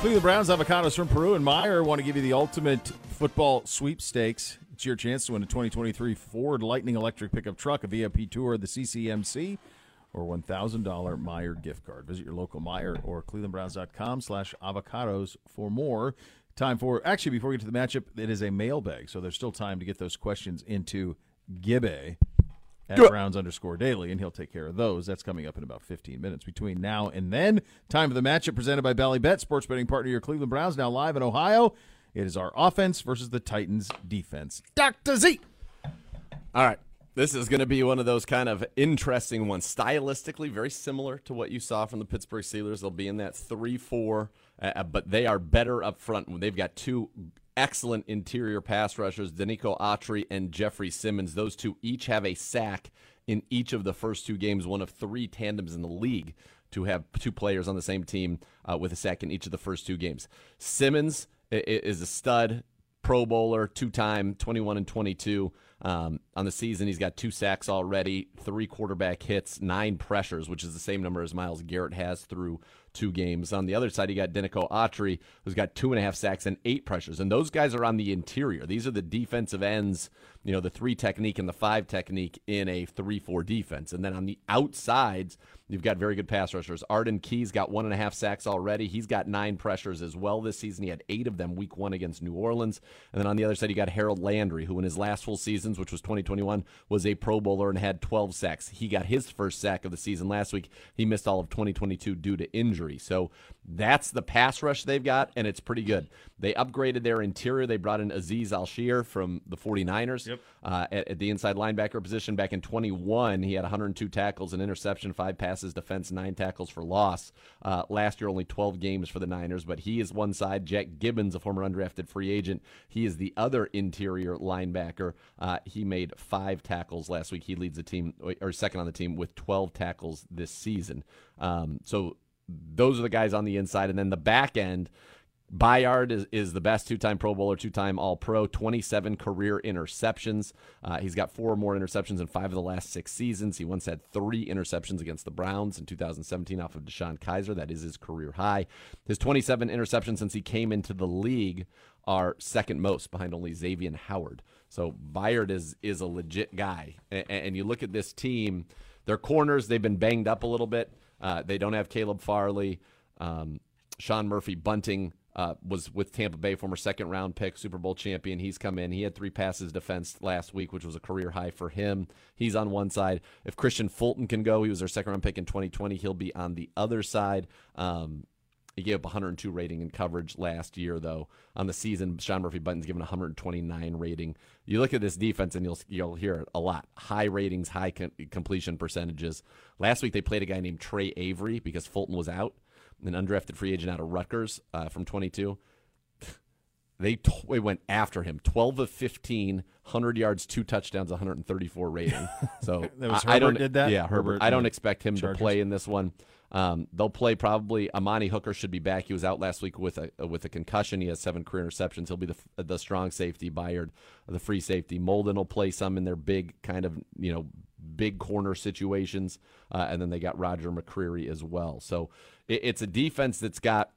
Cleveland Browns avocados from Peru and Meijer want to give you the ultimate football sweepstakes. It's your chance to win a 2023 Ford Lightning electric pickup truck, a VIP tour of the CCMC, or $1,000 Meijer gift card. Visit your local Meijer or clevelandbrowns.com slash avocados for more. Time for, actually, before we get to the matchup, it is a mailbag, so there's still time to get those questions into Gibbe at Good. Browns underscore daily, and he'll take care of those. That's coming up in about 15 minutes. Between now and then, time for the matchup presented by Ballybet, sports betting partner of your Cleveland Browns, now live in Ohio. It is our offense versus the Titans defense. Dr. Z. All right. This is going to be one of those kind of interesting ones. Stylistically, very similar to what you saw from the Pittsburgh Steelers. They'll be in that 3 4, uh, but they are better up front. They've got two excellent interior pass rushers, Denico Autry and Jeffrey Simmons. Those two each have a sack in each of the first two games, one of three tandems in the league to have two players on the same team uh, with a sack in each of the first two games. Simmons is a stud, Pro Bowler, two time, 21 and 22. Um, on the season, he's got two sacks already, three quarterback hits, nine pressures, which is the same number as Myles Garrett has through two games. On the other side, you got Denico Autry, who's got two and a half sacks and eight pressures. And those guys are on the interior. These are the defensive ends, you know, the three technique and the five technique in a 3 4 defense. And then on the outsides, you've got very good pass rushers. Arden Key's got one and a half sacks already. He's got nine pressures as well this season. He had eight of them week one against New Orleans. And then on the other side, you got Harold Landry, who in his last full seasons, which was 2021, was a Pro Bowler and had 12 sacks. He got his first sack of the season last week. He missed all of 2022 due to injury. So that's the pass rush they've got, and it's pretty good. They upgraded their interior. They brought in Azeez Al-Shaair from the 49ers Yep. uh, at, at the inside linebacker position. Back in 21, he had 102 tackles, an interception, five passes, defense, nine tackles for loss. Uh, last year, only 12 games for the Niners, but he is one side. Jack Gibbens, a former undrafted free agent, he is the other interior linebacker. Uh, he made five tackles last week. He leads the team, or second on the team, with 12 tackles this season. Um, so those are the guys on the inside. And then the back end, Byard is, is the best two time Pro Bowler, two time All Pro, 27 career interceptions. Uh, he's got four more interceptions in five of the last six seasons. He once had three interceptions against the Browns in 2017 off of DeShone Kizer. That is his career high. His 27 interceptions since he came into the league are second most behind only Xavier Howard. So Byard is, is a legit guy. And, and you look at this team, their corners, they've been banged up a little bit. Uh, they don't have Caleb Farley. Um, Sean Murphy Bunting uh, was with Tampa Bay, former second round pick, Super Bowl champion. He's come in. He had three passes defense last week, which was a career high for him. He's on one side. If Kristian Fulton can go, he was their second round pick in 2020. He'll be on the other side. Um, he gave up 102 rating in coverage last year, though. On the season, Sean Murphy Button's given 129 rating. You look at this defense, and you'll you'll hear it a lot: high ratings, high com- completion percentages. Last week, they played a guy named Tre Avery because Fulton was out, an undrafted free agent out of Rutgers uh, from 22. They, t- they went after him. 12 of 15, 100 yards, two touchdowns, 134 rating. So That was I, I don't did that? Yeah, Herbert. Herbert I don't expect him Chargers? to play in this one. Um, they'll play probably. Amani Hooker should be back. He was out last week with a with a concussion. He has seven career interceptions. He'll be the the strong safety. Byard, the free safety. Molden will play some in their big kind of you know big corner situations, uh, and then they got Roger McCreary as well. So it, it's a defense that's got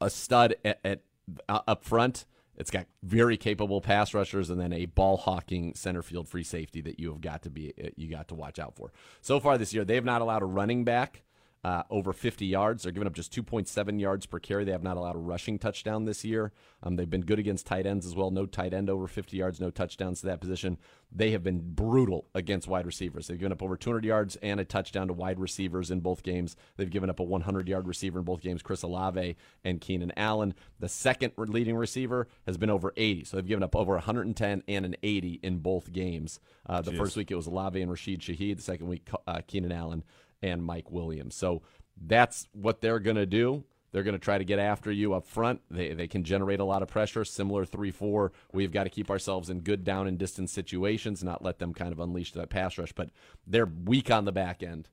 a stud at, at uh, up front. It's got very capable pass rushers and then a ball hawking center field free safety that you have got to be you got to watch out for. So far this year, they have not allowed a running back uh, over 50 yards. They're giving up just 2.7 yards per carry. They have not allowed a rushing touchdown this year. Um, they've been good against tight ends as well. No tight end over 50 yards, no touchdowns to that position. They have been brutal against wide receivers. They've given up over 200 yards and a touchdown to wide receivers in both games. They've given up a 100 yard receiver in both games, Chris Olave and Keenan Allen. The second leading receiver has been over 80. So they've given up over 110 and an 80 in both games. Uh, the Jeez. first week it was Olave and Rashid Shaheed. The second week, uh, Keenan Allen and Mike Williams. So that's what they're going to do. They're going to try to get after you up front. They, they can generate a lot of pressure, similar 3 4. We've got to keep ourselves in good down and distance situations, not let them kind of unleash that pass rush. But they're weak on the back end,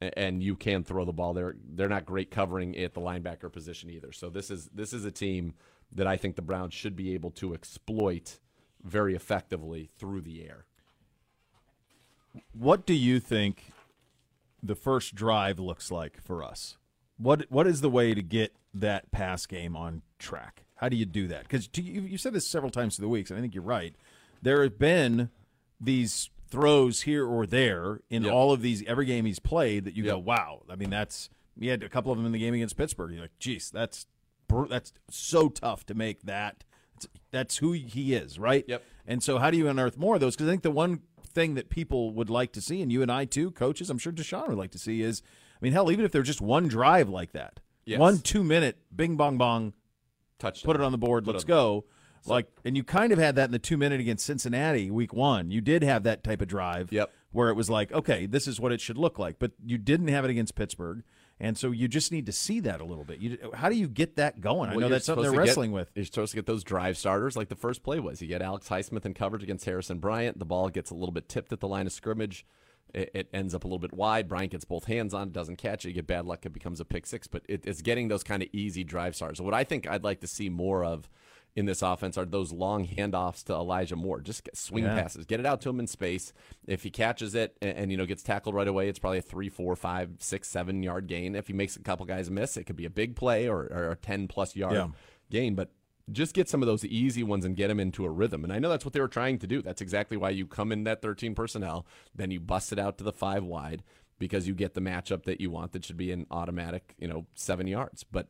and you can throw the ball. They're, they're not great covering at the linebacker position either. So this is, this is a team that I think the Browns should be able to exploit very effectively through the air. What do you think the first drive looks like for us? What What is the way to get that pass game on track? How do you do that? Because you you said this several times through the weeks, and I think you're right. There have been these throws here or there in Yep. all of these every game he's played that you go, wow. I mean, that's he had a couple of them in the game against Pittsburgh. You're like, geez, that's that's so tough to make that. That's who he is, right? Yep. And so, how do you unearth more of those? Because I think the one thing that people would like to see, and you and I too, coaches, I'm sure Deshaun would like to see, is, I mean, hell, even if they're just one drive like that, Yes. one two minute, bing bong bong, touch, put it on the board, Put let's go. Like, and you kind of had that in the two minute against Cincinnati week one. You did have that type of drive, Yep. where it was like, okay, this is what it should look like, but you didn't have it against Pittsburgh. And so you just need to see that a little bit. You, how do you get that going? I know that's something they're to get- wrestling with. You're supposed to get those drive starters like the first play was. You get Alex Highsmith in coverage against Harrison Bryant. The ball gets a little bit tipped at the line of scrimmage. It, it ends up a little bit wide. Bryant gets both hands on, it, doesn't catch it. You get bad luck, it becomes a pick six. But it, it's getting those kind of easy drive starters. What I think I'd like to see more of in this offense are those long handoffs to Elijah Moore. Just get swing Yeah. passes, get it out to him in space. If he catches it and, and, you know gets tackled right away, it's probably a three, four, five, six, seven yard gain. If he makes a couple guys miss, it could be a big play or, or a ten plus yard Yeah. gain. But just get some of those easy ones and get them into a rhythm. And I know that's what they were trying to do. That's exactly why you come in that 13 personnel, then you bust it out to the five wide because you get the matchup that you want that should be an automatic, you know, seven yards. But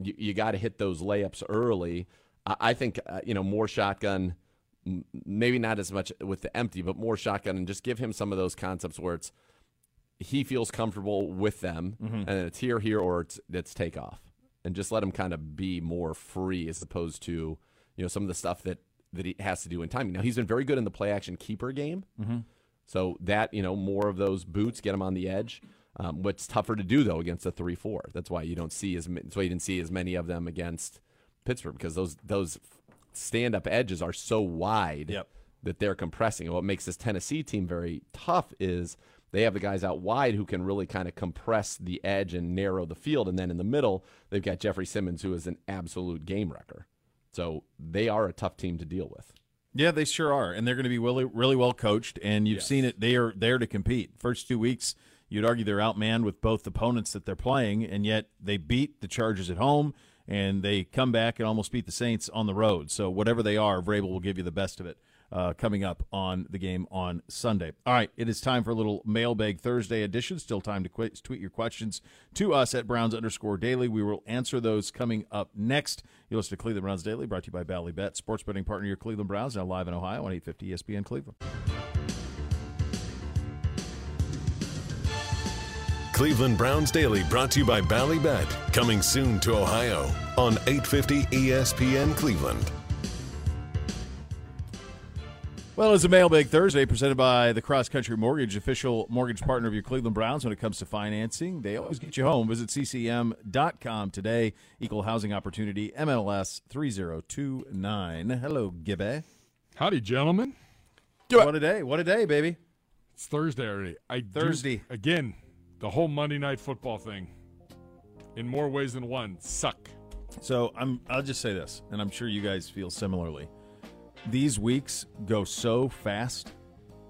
you, you got to hit those layups early. I, I think, uh, you know, more shotgun, maybe not as much with the empty, but more shotgun and just give him some of those concepts where it's he feels comfortable with them Mhm. and it's here, here, or it's, it's takeoff and just let him kind of be more free as opposed to you know some of the stuff that that he has to do in timing. Now he's been very good in the play action keeper game, Mhm. so that you know more of those boots get him on the edge. Um, what's tougher to do though against a three four? That's why you don't see as that's why you didn't see as many of them against Pittsburgh because those those stand up edges are so wide that they're compressing. And what makes this Tennessee team very tough is they have the guys out wide who can really kind of compress the edge and narrow the field. And then in the middle, they've got Jeffrey Simmons, who is an absolute game wrecker. So they are a tough team to deal with. Yeah, they sure are, and they're going to be really, really well coached. And you've Yes. seen it; they are there to compete. First two weeks, you'd argue they're outmanned with both opponents that they're playing, and yet they beat the Chargers at home, and they come back and almost beat the Saints on the road. So whatever they are, Vrabel will give you the best of it. Uh, coming up on the game on Sunday. All right, it is time for a little mailbag Thursday edition. Still time to quit, tweet your questions to us at Browns underscore daily. We will answer those coming up next. You listen to Cleveland Browns Daily, brought to you by Bally Bet, sports betting partner your Cleveland Browns, now live in Ohio on 850 ESPN Cleveland. Cleveland Browns Daily brought to you by Ballybet. Coming soon to Ohio on 850 ESPN Cleveland. Well, it's a mailbag Thursday presented by the Cross Country Mortgage, official mortgage partner of your Cleveland Browns when it comes to financing. They always get you home. Visit ccm.com today. Equal housing opportunity, MLS 3029. Hello, Gibby. Howdy, gentlemen. What a day. What a day, baby. It's Thursday already. I do- Thursday. again, the whole Monday night football thing, in more ways than one, suck. So I'm I'll just say this, and I'm sure you guys feel similarly. These weeks go so fast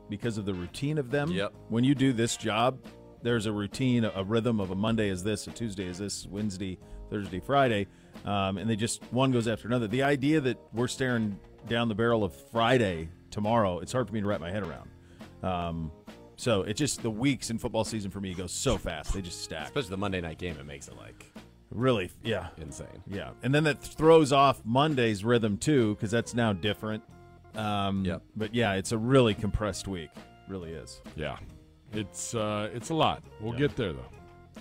because of the routine of them. Yep. When you do this job, there's a routine, a rhythm of a Monday is this, a Tuesday is this, Wednesday, Thursday, Friday, um, and they just one goes after another. The idea that we're staring down the barrel of Friday tomorrow, it's hard for me to wrap my head around. Um, so it just the weeks in football season for me go so fast; they just stack. Especially the Monday night game, it makes it like Really, yeah, insane. Yeah, and then that throws off Monday's rhythm too, because that's now different. Um, Yep. But yeah, it's a really compressed week. Really is. Yeah, it's uh, it's a lot. We'll Yeah. get there though.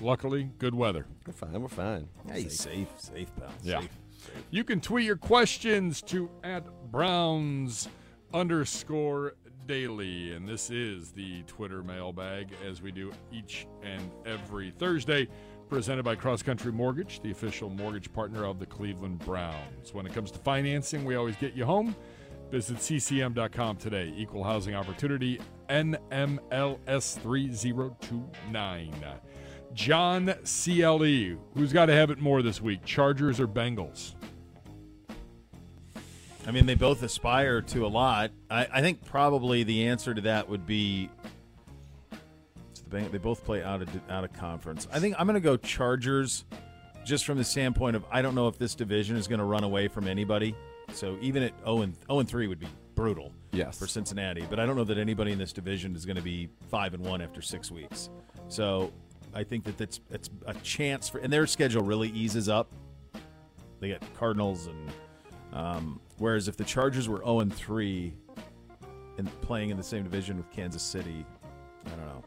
Luckily, good weather. We're fine. We're fine. Hey, safe, safe, pal. Yeah. Safe. You can tweet your questions to at Browns underscore daily. And this is the Twitter mailbag as we do each and every Thursday. Presented by Cross Country Mortgage, the official mortgage partner of the Cleveland Browns. When it comes to financing, we always get you home. Visit ccm.com today. Equal housing opportunity, NMLS 3029. John CLE, who's got to have it more this week, Chargers or Bengals? I mean, they both aspire to a lot. I, I think probably the answer to that would be it's the Beng- they both play out of out of conference. I think I'm going to go Chargers, just from the standpoint of I don't know if this division is going to run away from anybody. So even at 0 and 0 and 3 would be brutal. Yes. for Cincinnati, but I don't know that anybody in this division is going to be five and one after six weeks. So I think that that's it's a chance for, and their schedule really eases up. They got Cardinals and um, whereas if the Chargers were 0 and 3 and playing in the same division with Kansas City, I don't know.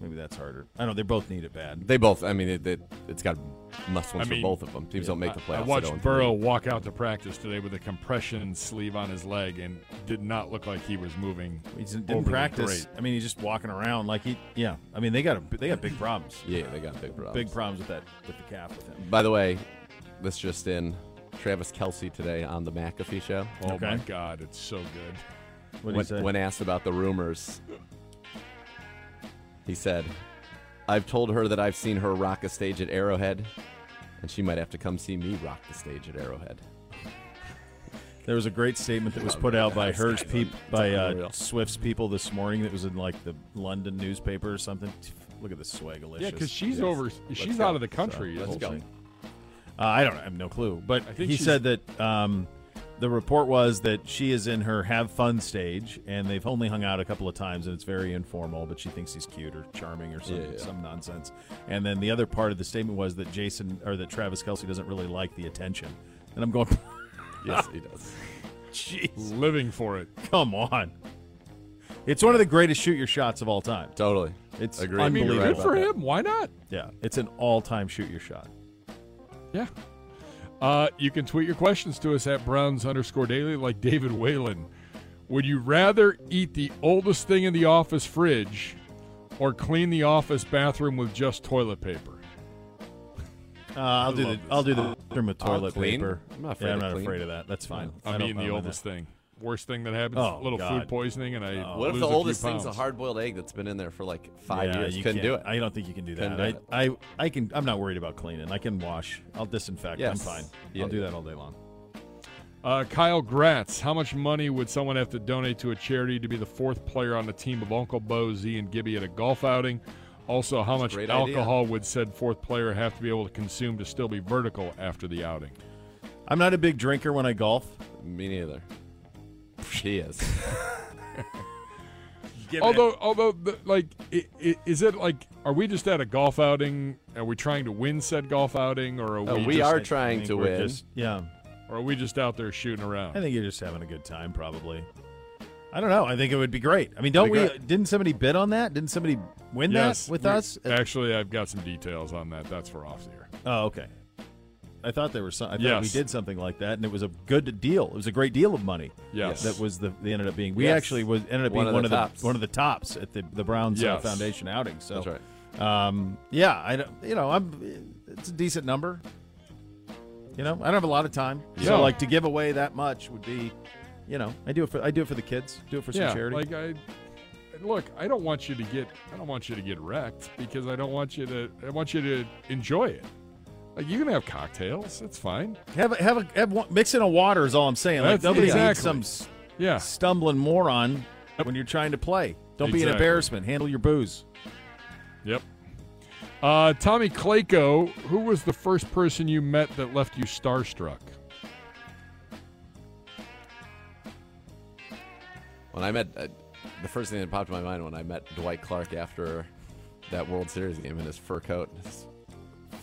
Maybe that's harder. I don't know. They both need it bad. They both. I mean, it, it, it's got must wins I mean, for both of them. Teams don't make the playoffs. I playoffs. watched they don't. Burrow walk out to practice today with a compression sleeve on his leg and did not look like he was moving. He didn't overly practice. great. I mean, he's just walking around like he. Yeah. I mean, they got a, they got big problems. Yeah, they got big problems. Big problems with that with the calf with him. By the way, this just in: Travis Kelce today on the McAfee show. Oh my God, it's so good. What'd he when, say? when asked about the rumors, he said, "I've told her that I've seen her rock a stage at Arrowhead, and she might have to come see me rock the stage at Arrowhead." There was a great statement that was put out by This hers guy's by uh. Swift's people this morning. That was in like the London newspaper or something. Look at this swagalicious. Yeah, 'cause she's Yes. over- Let's she's go. out of the country, So, let's we'll go. See. Uh, I don't. I have no clue. But he she's- said that um, the report was that she is in her have fun stage, and they've only hung out a couple of times, and it's very informal. But she thinks he's cute or charming or some Yeah, yeah. some nonsense. And then the other part of the statement was that Jason or that Travis Kelce doesn't really like the attention. And I'm going. Yes, he does. Jeez. Living for it. Come on. It's one of the greatest shoot your shots of all time. Totally. It's Agreed. I mean, unbelievable. good for him. Why not? Yeah, it's an all-time shoot your shot. Yeah. Uh, you can tweet your questions to us at Browns underscore daily, like David Whalen. Would you rather eat the oldest thing in the office fridge or clean the office bathroom with just toilet paper? Uh, I'll do the love I'll do the bathroom with I'll toilet clean. paper. I'm not afraid yeah, I'm not clean. afraid of that. That's fine. I I'm eating the oldest that. thing. Worst thing that happens, Oh, little God. food poisoning, and I What if the oldest thing's a hard boiled egg that's been in there for like five Yeah, years? you Couldn't do it. I don't think you can do that. do I, I I can. I'm not worried about cleaning. I can wash. I'll disinfect. Yes. I'm fine. Yeah, I'll do that all day long. Uh, Kyle Gratz, how much money would someone have to donate to a charity to be the fourth player on the team of Uncle Beau, Z, and Gibby at a golf outing? Also, how much great idea. alcohol would said fourth player have to be able to consume to still be vertical after the outing? I'm not a big drinker when I golf. Me neither. She is. although, although, the, like, i- i- is it like, are we just at a golf outing? Are we trying to win said golf outing, or are No, we? we just, are I trying to win. Just, yeah. Or are we just out there shooting around? I think you're just having a good time, probably. I don't know. I think it would be great. I mean, don't we? Think I- Didn't somebody bid on that? Didn't somebody win yes, that with we- us? Actually, I've got some details on that. That's for off the air. Oh, okay. I thought there was some. I thought we did something like that, and it was a good deal. It was a great deal of money. Yes. that was the. They ended up being. We Yes. actually was ended up One being of one the of the tops. one of the tops at the the Browns uh, Yes. Foundation outing. So That's right. Um, yeah, I don't. You know, I'm. It's a decent number. You know, I don't have a lot of time, Yeah. so like to give away that much would be, you know, I do it for I do it for the kids. Do it for some yeah, charity. like I look. I don't want you to get. I don't want you to get wrecked because I don't want you to. I want you to enjoy it. Like you can have cocktails. That's fine. Have a, have a have one, mixing a water is all I'm saying. Like That's- nobody needs some Yeah. stumbling moron when you're trying to play. Don't be an embarrassment. Handle your booze. Yep. Uh, Tommy Clayco, who was the first person you met that left you starstruck? When I met, uh, the first thing that popped in my mind when I met Dwight Clark after that World Series game in his fur coat, his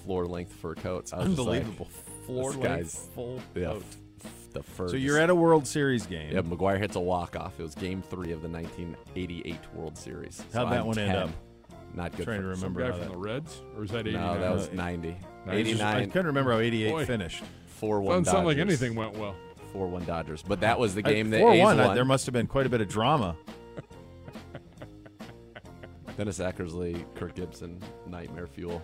floor length fur coats. I was just like, Unbelievable. Floor this length guy's- full yeah, coat. f- the fur. So you're at a World Series game. Yeah, McGwire hits a walk off. It was Game Three of the 1988 World Series. How'd that I'm one end up? Not good. Trying for to Some remember guy how from that- the Reds, or is that No, that was Uh, 90. I just- 89. I couldn't remember how 88 Boy. finished. Four one. Doesn't sound like anything went well. Four one Dodgers, but that was the I- game that 4-1, A's I- There must have been quite a bit of drama. Dennis Eckersley, Kirk Gibson, nightmare fuel.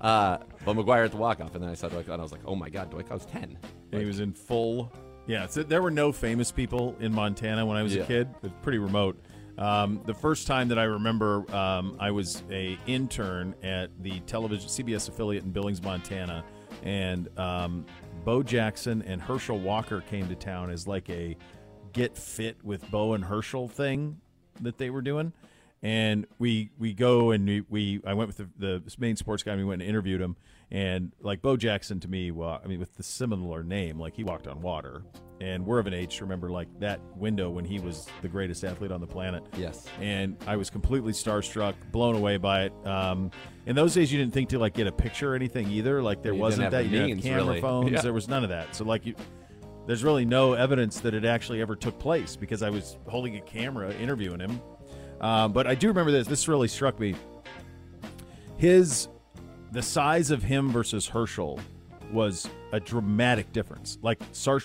Uh, but McGwire at the walk off, and then I saw Dwight, and I was like, oh my god, Dwight was ten. And he was in full. Yeah, so there were no famous people in Montana when I was Yeah. a kid. It was pretty remote. Um, the first time that I remember, um, I was a intern at the television CBS affiliate in Billings, Montana, and um, Bo Jackson and Herschel Walker came to town as like a get fit with Bo and Herschel thing that they were doing. And we we go and we, we I went with the, the main sports guy. and We went and interviewed him, and like Bo Jackson to me, well, I mean with the similar name, like he walked on water. And we're of an age to remember like that window when he was the greatest athlete on the planet. Yes. And I was completely starstruck, blown away by it. Um, in those days, you didn't think to like get a picture or anything either. Like there You wasn't that. the You didn't have camera really. phones. Yeah. There was none of that. So like you, there's really no evidence that it actually ever took place because I was holding a camera interviewing him. Um, but I do remember this. This really struck me. His, the size of him versus Herschel was a dramatic difference. Like Sar-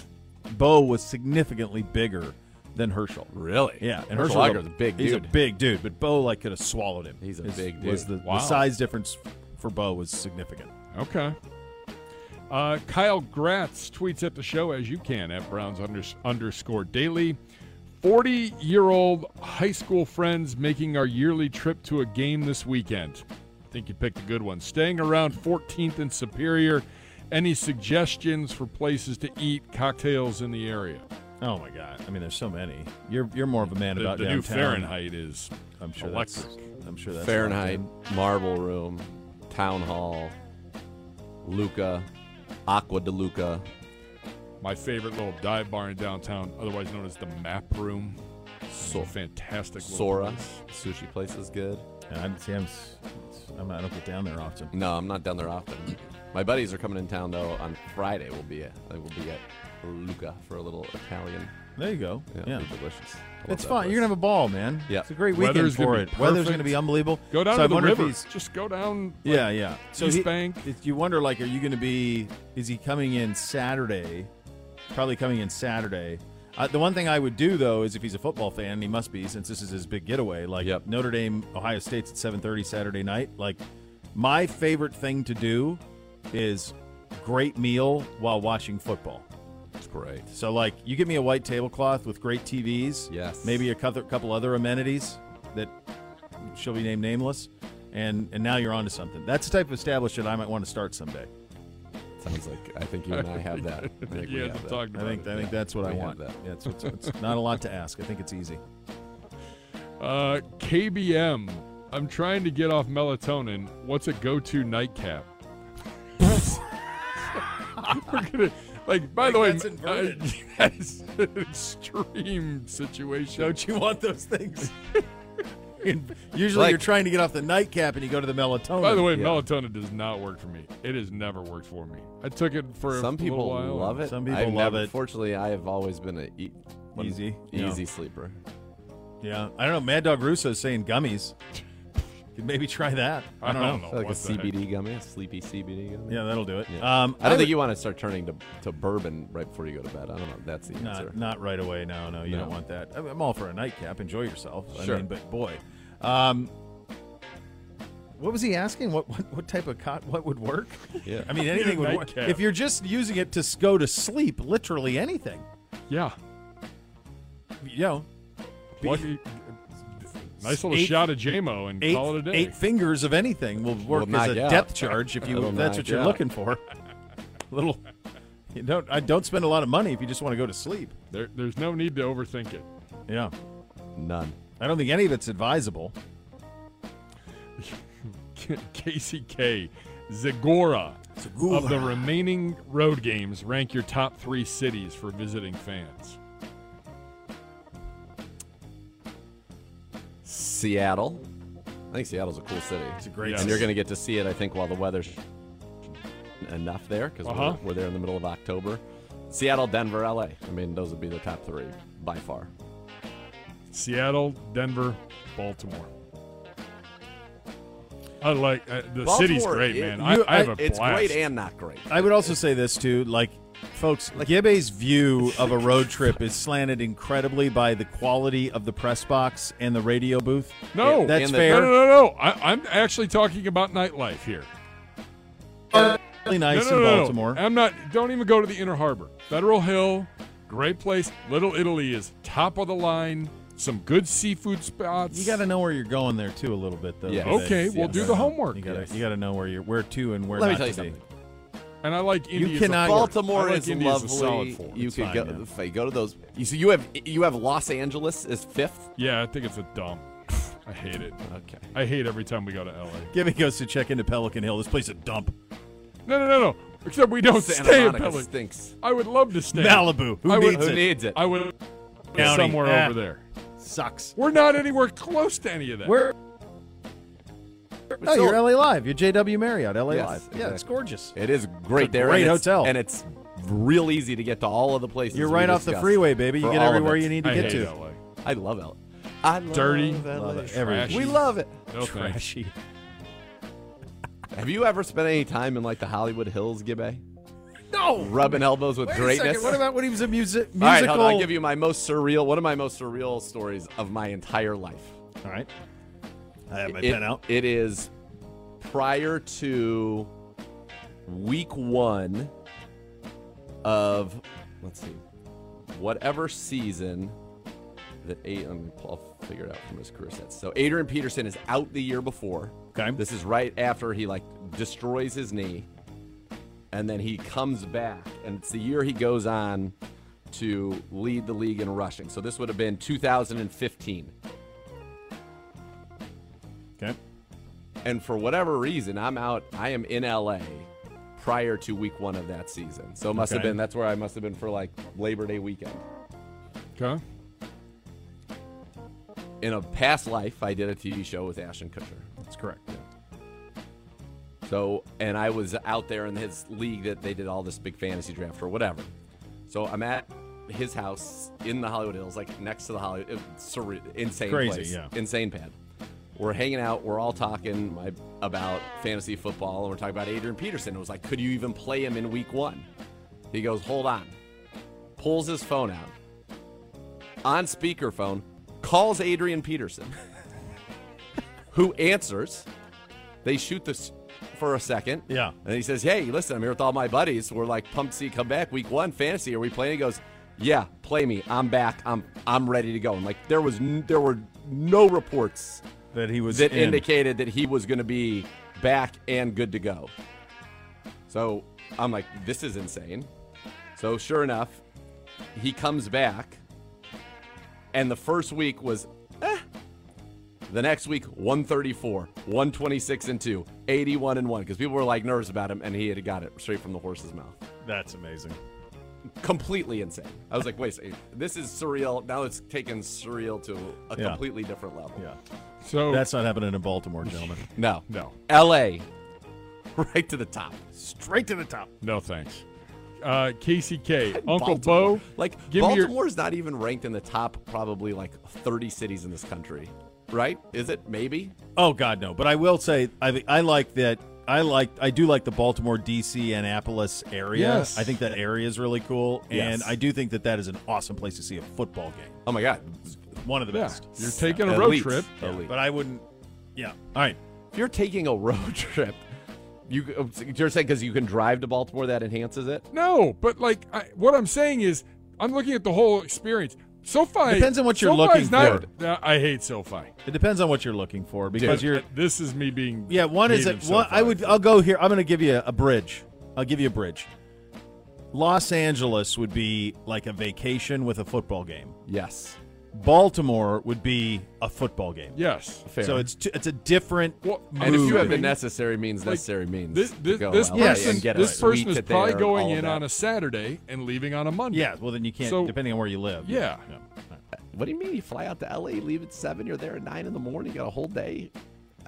Bo was significantly bigger than Herschel. Really? Yeah, and Herschel Herschel Walker's a big dude. He's a big dude, but Bo like could have swallowed him. He's a His- big Was dude. the, Wow. the size difference for Bo was significant. Okay. Uh, Kyle Gratz tweets at the show as you can at Browns unders- underscore daily. 40 year old high school friends making our yearly trip to a game this weekend. I think you picked a good one. Staying around 14th and Superior. Any suggestions for places to eat, cocktails in the area? Oh my God! I mean, there's so many. You're you're more of a man The- about the new. Fahrenheit is I'm sure electric. That's, I'm sure that's Fahrenheit, locked Marble Room, Town Hall, Luca, Acqua di Luca. My favorite little dive bar in downtown, otherwise known as the Map Room. So fantastic. little Sora, place. sushi place is good. in. I'm, see, I'm, s- I'm not, I don't get down there often. No, I'm not down there often. My buddies are coming in town though on Friday. We'll be uh, at we'll be at Luca for a little Italian. There you go. Yeah, Yeah. delicious. Love It's that fun. place. You're gonna have a ball, man. Yeah. it's a great weekend Weather's for it. Weather's gonna be unbelievable. Go down so I to the wonder river. Just go down. like, Yeah, yeah. So East he, Bank. if you wonder, like, are you going to be? Is he coming in Saturday? Probably coming in Saturday. Uh, the one thing I would do though is if he's a football fan, and he must be since this is his big getaway. Like Notre Dame, Ohio State's at 7:30 Saturday night. Like, my favorite thing to do is great meal while watching football. It's great. So like, you give me a white tablecloth with great TVs. Yes. Maybe a couple, couple other amenities that shall be named nameless, and and now you're onto something. That's the type of establishment I might want to start someday. Sounds like I think you and I have that. I think we You have have that. talked I think it. I think that's what I We have want. that. Yeah, it's, it's, it's not a lot to ask. I think it's easy. Uh, KBM. I'm trying to get off melatonin. What's a go-to nightcap? We're gonna like. By the way, that's inverted. uh, that's an extreme situation. Don't you want those things? Usually, Like- you're trying to get off the nightcap and you go to the melatonin. By the way, Yeah. melatonin does not work for me. It has never worked for me. I took it for Some a people while. love it. Some people I've love never- it. Fortunately, I have always been a e- one- Easy, yeah. easy sleeper. yeah, I don't know. Mad Dog Russo's saying gummies. Could maybe try that. I don't, know. like a what the heck. CBD gummy, a sleepy CBD gummy. Yeah, that'll do it. Yeah. Um, I don't would- think you want to start turning to, to bourbon right before you go to bed. I don't know. if That's the answer. Not, not right away. No, no, you No. don't want that. I- I'm all for a nightcap. Enjoy yourself. Sure. I mean, but boy, um, what was he asking? What what, what type of cot? What would work? Yeah. I mean, anything would work. If you're just using it to go to sleep, literally anything. Yeah. You know, What, nice little Eight- shot of JMO and eight, call it a day. eight fingers of anything will work as a you out. depth charge if you It'll if that's what you're out. looking for. Little. You don't. I don't spend a lot of money if you just want to go to sleep. There, there's no need to overthink it. Yeah. None. I don't think any of it's advisable. KCK, Zegura. Of the remaining road games, rank your top three cities for visiting fans. Seattle. I think Seattle's a cool city. It's a great Yes. And you're going to get to see it, I think, while the weather's enough there because Uh-huh. we're, we're there in the middle of October. Seattle, Denver, LA. I mean, those would be the top three by far. Seattle, Denver, Baltimore. I like uh, the Baltimore, city's great, it- man. I, you- I have a It's blast. great and not great. I would also say this too, like folks, Gibbe's view of a road trip is slanted incredibly by the quality of the press box and the radio booth. No, that's and the- fair. No, no, no, no. I, I'm actually talking about nightlife here. Really nice no, no, in no, no. Baltimore. I'm not. Don't even go to the Inner Harbor. Federal Hill, great place. Little Italy is top of the line. Some good seafood spots. You got to know where you're going there too a little bit though. Yeah. Gibbe. Okay, we'll do the homework. You got to Yes. you got to know where you're where to and where Let me not tell you to be. something. And I like You India. cannot- Baltimore I like is India as a lovely. solid four. You It's could fine, go, yeah. if you go to those. You see, you have you have Los Angeles as fifth. Yeah, I think it's a dump. I hate it. Okay. I hate every time we go to LA. Gibbe goes to check into Pelican Hill. This place is a dump. No, no, no, no. Except we don't Santa stay in Monica Pelican. stinks. I would love to stay. Malibu. Who I would, needs Who it? needs it? I would County. somewhere Ah. over there. Sucks. We're not anywhere close to any of that. Where? No, oh, still- you're LA Live. You're JW Marriott, LA Yes, Live. Yeah, it's gorgeous. It is great It's a there. great and it's- hotel. and it's real easy to get to all of the places. You're we right off the freeway, baby. You get everywhere you need to I get hate to. LA. I love LA. I love Dirty. LA. Love it. Trashy. We love it. No. Trashy. Have you ever spent any time in like the Hollywood Hills, Gibbe? No. Rubbing elbows with Wait a greatness. second. What about when he was a music musical? All right, hold on. I'll give you my most surreal, one of my most surreal stories of my entire life. All right. I have my It- pen out. It is prior to week one of, let's see, whatever season that eight. Let me pull, I'll figure it out from his career stats. So Adrian Peterson is out the year before. Okay. This is right after he like destroys his knee, and then he comes back, and it's the year he goes on to lead the league in rushing. So this would have been 2015. Okay. And for whatever reason, I'm out. I am in LA prior to week one of that season. So it must have been. That's where I must have been for like Labor Day weekend. Okay. In a past life, I did a TV show with Ashton Kutcher. That's correct. So, and I was out there in his league that they did all this big fantasy draft or whatever. So I'm at his house in the Hollywood Hills, like next to the Hollywood, uh, surre- insane Crazy, place, yeah. insane pad. We're hanging out, we're all talking my, about fantasy football, and we're talking about Adrian Peterson. It was like, could you even play him in week one? He goes, hold on, pulls his phone out, on speakerphone, calls Adrian Peterson, who answers. They shoot this for a second. Yeah. And he says, Hey, listen, I'm here with all my buddies. We're like pumped to see you come back week one fantasy. Are we playing? He goes, Yeah, play me. I'm back. I'm I'm ready to go. And like there was n- there were no reports that he was that in. indicated that he was going to be back and good to go. So I'm like, this is insane. So sure enough, he comes back, and the first week was. The next week, 134, 126 and 2, 81 and 1, because people were like nervous about him, and he had got it straight from the horse's mouth. That's amazing. Completely insane. I was like, wait, a second, this is surreal. Now it's taken surreal to a Yeah. completely different level. Yeah. So That's not happening in Baltimore, gentlemen. No. No. LA. Right to the top. Straight to the top. No thanks. Uh, KCK, Uncle Baltimore. Beau, Like give me your- Baltimore's not even ranked in the top probably like 30 cities in this country. Right? Is it? Maybe. Oh God, no. But I will say, I I like that. I like. I do like the Baltimore, D.C., Annapolis area. Yes. I think that area is really cool, and I do think that that is an awesome place to see a football game. Oh my god. One of the Yeah. best. You're taking a road Elite. trip. Yeah, But I wouldn't. Yeah. All right. If you're taking a road trip, you oh, you're saying because you can drive to Baltimore that enhances it? No, but like I, what I'm saying is, I'm looking at the whole experience. SoFi Depends on what you're SoFi's looking not, for. Nah, I hate SoFi It depends on what you're looking for because Dude, you're. Uh, this is me being. Yeah. One is hating a, one, I would. I'll go here. I'm going to give you a, a bridge. I'll give you a bridge. Los Angeles would be like a vacation with a football game. Yes. Baltimore would be a football game. Yes. Fair. So it's t- it's a different. Well, and if you have the necessary means, Like, necessary means. This to this, go this person and get this person is probably going in on a Saturday and leaving on a Monday. Yeah. Well, then you can't. So- depending on where you live. Yeah. What do you mean? You fly out to LA, leave at seven, you're there at nine in the morning, you got a whole day.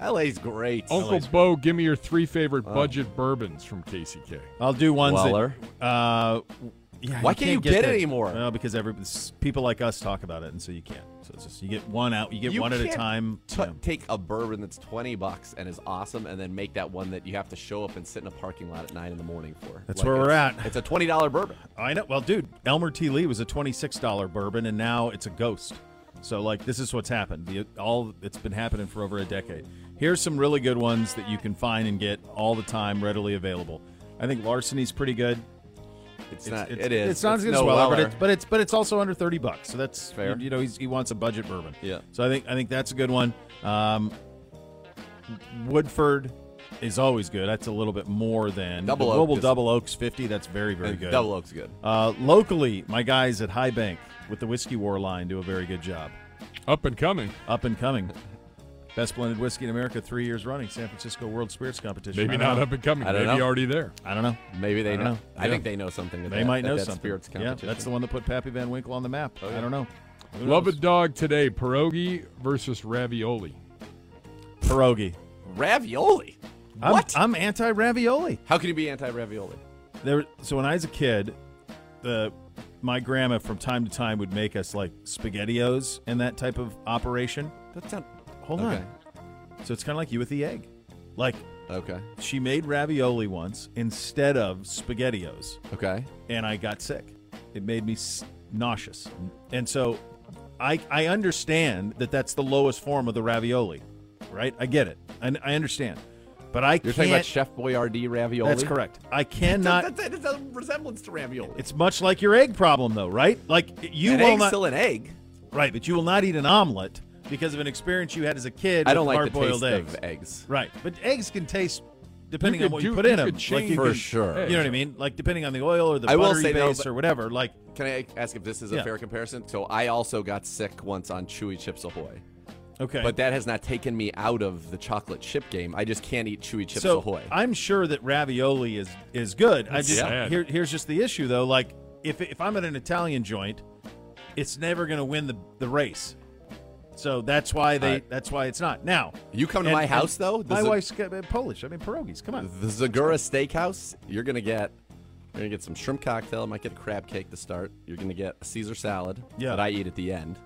LA's great. Uncle Beau, give me your three favorite Oh. budget bourbons from KCK. I'll do ones Weller. that. Uh, yeah, Why can't you get it anymore? Well, because every people like us talk about it, and so you can't. So it's just you get one out. You get You one at a time. Yeah. take a bourbon that's 20 bucks and is awesome and then make that one that you have to show up and sit in a parking lot at 9 in the morning for. That's where we're at. It's a $20 bourbon. I know. Well, dude, Elmer T. Lee was a twenty-six dollar bourbon, and now it's a ghost. So, like, this is what's happened. The, all it's been happening for over a decade. Here's some really good ones that you can find and get all the time, readily available. I think Larceny's pretty good. It's, not. It's, it is. It's not as good no as Weller, but it's, but it's but it's also under thirty bucks. So that's Fair. You, know, he's, he wants a budget bourbon. Yeah. So I think I think that's a good one. Um, Woodford is always good. That's a little bit more than Double Oak Global is- Double Oaks fifty. That's very very good. Double Oak's good. Uh, locally, my guys at High Bank with the Whiskey War line do a very good job. Up and coming. Up and coming. Best blended whiskey in America, three years running. San Francisco World Spirits Competition. Maybe I don't know. up and coming. I don't Maybe know. already there. I don't know. Maybe they I know. know. I Yeah. think they know something. At They that, might know that something. Spirits yeah, that's the one that put Pappy Van Winkle on the map. Oh, I don't know. Who Love knows? a dog today. Pierogi versus ravioli. Pierogi. Ravioli. I'm, What? I'm anti ravioli. How can you be anti-ravioli? There. So when I was a kid, the my grandma from time to time would make us like spaghettios and that type of operation. That's not. Hold Okay. on. So it's kind of like you with the egg. Like Okay. she made ravioli once instead of spaghettios, Okay. and I got sick. It made me s- nauseous, and so I I understand that that's the lowest form of the ravioli, right? I get it, and I understand, but I You're can't. talking about Chef Boyardee ravioli. that's correct. I cannot. That's, that's, that's a resemblance to ravioli. It's much like your egg problem, though, right? Like you An will egg's not. still an egg. Right, but you will not eat an omelet because of an experience you had as a kid. I don't with like the hard-boiled taste eggs. of eggs. Right, but eggs can taste depending You on could what you do- put you in them. could change you For can- sure. You know what I mean? Like depending on the oil or the I will buttery say, base but- or whatever. Like can I ask if this is a Yeah. fair comparison? So I also got sick once on Chewy Chips Ahoy. Okay. But that has not taken me out of the chocolate chip game. I just can't eat Chewy Chips so Ahoy. I'm sure that ravioli is is good. I just sad. here, here's just the issue though. Like if if I'm at an Italian joint, it's never going to win the the race. So that's why they. That's why it's not now. You come to my house, though? My it- wife's got- uh, Polish. I mean pierogies. Come on. The Zegura Steakhouse, you're gonna get you're gonna get some shrimp cocktail. I Might get a crab cake to start. You're gonna get a Caesar salad Yeah. that I eat at the end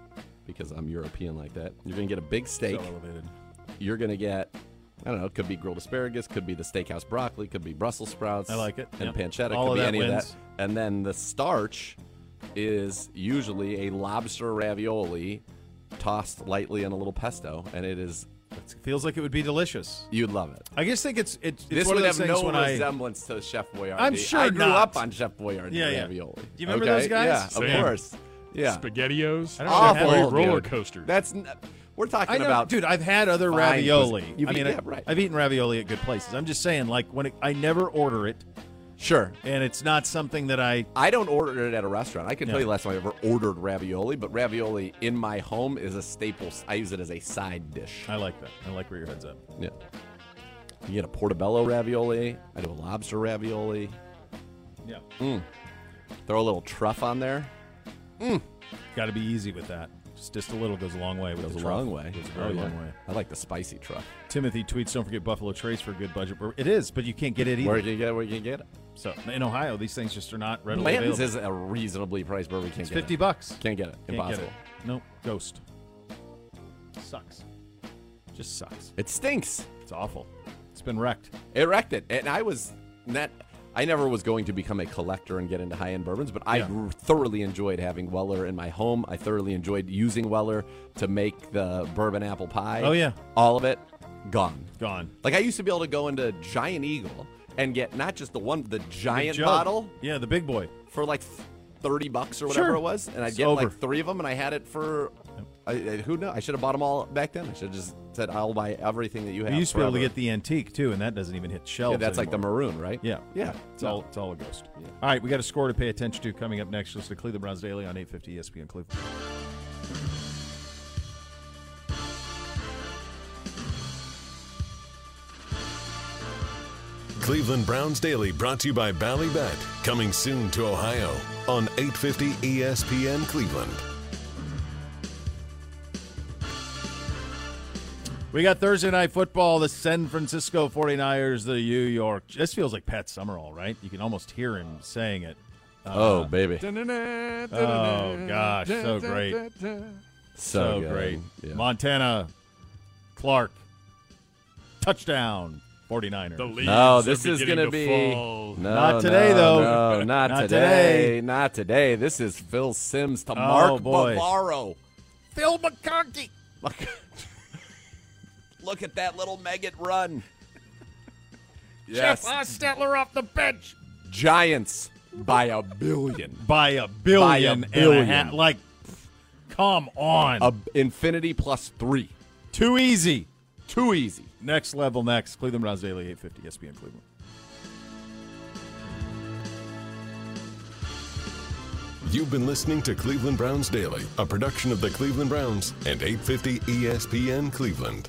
because I'm European like that. You're gonna get a big steak. So elevated. You're gonna get I don't know. It could be grilled asparagus. Could be the steakhouse broccoli. Could be Brussels sprouts. I like it. And Yep. pancetta. All could be any of wins. that. And then the starch is usually a lobster ravioli tossed lightly in a little pesto, and it is. It feels like it would be delicious. You'd love it. I just think it's it's, it's this one would of those have no when I. resemblance to Chef Boyardee. I'm sure I grew not. up on Chef Boyardee Yeah, yeah. ravioli. Do you remember Okay? those guys? Yeah, Same. of course. Yeah, Spaghettios. I don't know have awful roller dude. coaster. That's n- we're talking I know, about, dude. I've had other ravioli. You've I mean, eaten- I, yeah, right. I've eaten ravioli at good places. I'm just saying, like when it, I never order it, Sure. and it's not something that I. I don't order it at a restaurant. I can tell you last time I ever ordered ravioli, but ravioli in my home is a staple. I use it as a side dish. I like that. I like where your head's at. Yeah. You get a portobello ravioli. I do a lobster ravioli. Yeah. Mm. Throw a little truff on there. Mm. Got to be easy with that. Just, just a little goes a long way. With Goes a truff. long way. Goes a Oh, very yeah. long way. I like the spicy truff. Timothy tweets, "Don't forget Buffalo Trace for a good budget." It is, but you can't get it either. Where can you get? Where can you get it? So in Ohio, these things just are not readily Blanton's available. is a reasonably priced burger. Can't It's get fifty it. bucks. Can't get it. Can't Impossible. Get it. Nope. Ghost. Sucks. Just sucks. It stinks. It's awful. It's been wrecked. It wrecked it, and I was not. I never was going to become a collector and get into high end bourbons, but I Yeah. thoroughly enjoyed having Weller in my home. I thoroughly enjoyed using Weller to make the bourbon apple pie. Oh, yeah. all of it gone. Gone. Like I used to be able to go into Giant Eagle and get not just the one, the giant jug. bottle Yeah, the big boy. for like thirty bucks or whatever Sure. it was, and I'd It's get over. like three of them, and I had it for. I, I, who knows? I should have bought them all back then. I should have just said, "I'll buy everything that you have." You used to be able to get the antique too, and that doesn't even hit shelves. Yeah, that's like the maroon, right? Yeah, Yeah. It's all it's all a ghost. All right, we got a score to pay attention to coming up next. Listen to Cleveland Browns Daily on 850 ESPN Cleveland. Cleveland Browns Daily brought to you by Ballybet. Coming soon to Ohio on 850 ESPN Cleveland. We got Thursday night football. The San Francisco 49ers, the New York. This feels like Pat Summerall, right? You can almost hear him saying it. Uh, Oh, baby. Oh gosh, so great. So So great. Yeah. Montana, Clark, touchdown, 49ers. The leaves No, this is going to to be no, Not today, no, though. No, not, Not today. today. Not today. This is Phil Simms to Oh, Mark boy. Bavaro. Phil McConkey. Look, look at that little Meggett run. Yes, Stetler off the bench Giants by a billion. by a billion, By a billion. and a half. Like, come on, A infinity plus three. too easy. Too easy. Next level, next. Cleveland Browns Daily, 850 ESPN Cleveland. You've been listening to Cleveland Browns Daily, a production of the Cleveland Browns and 850 ESPN Cleveland.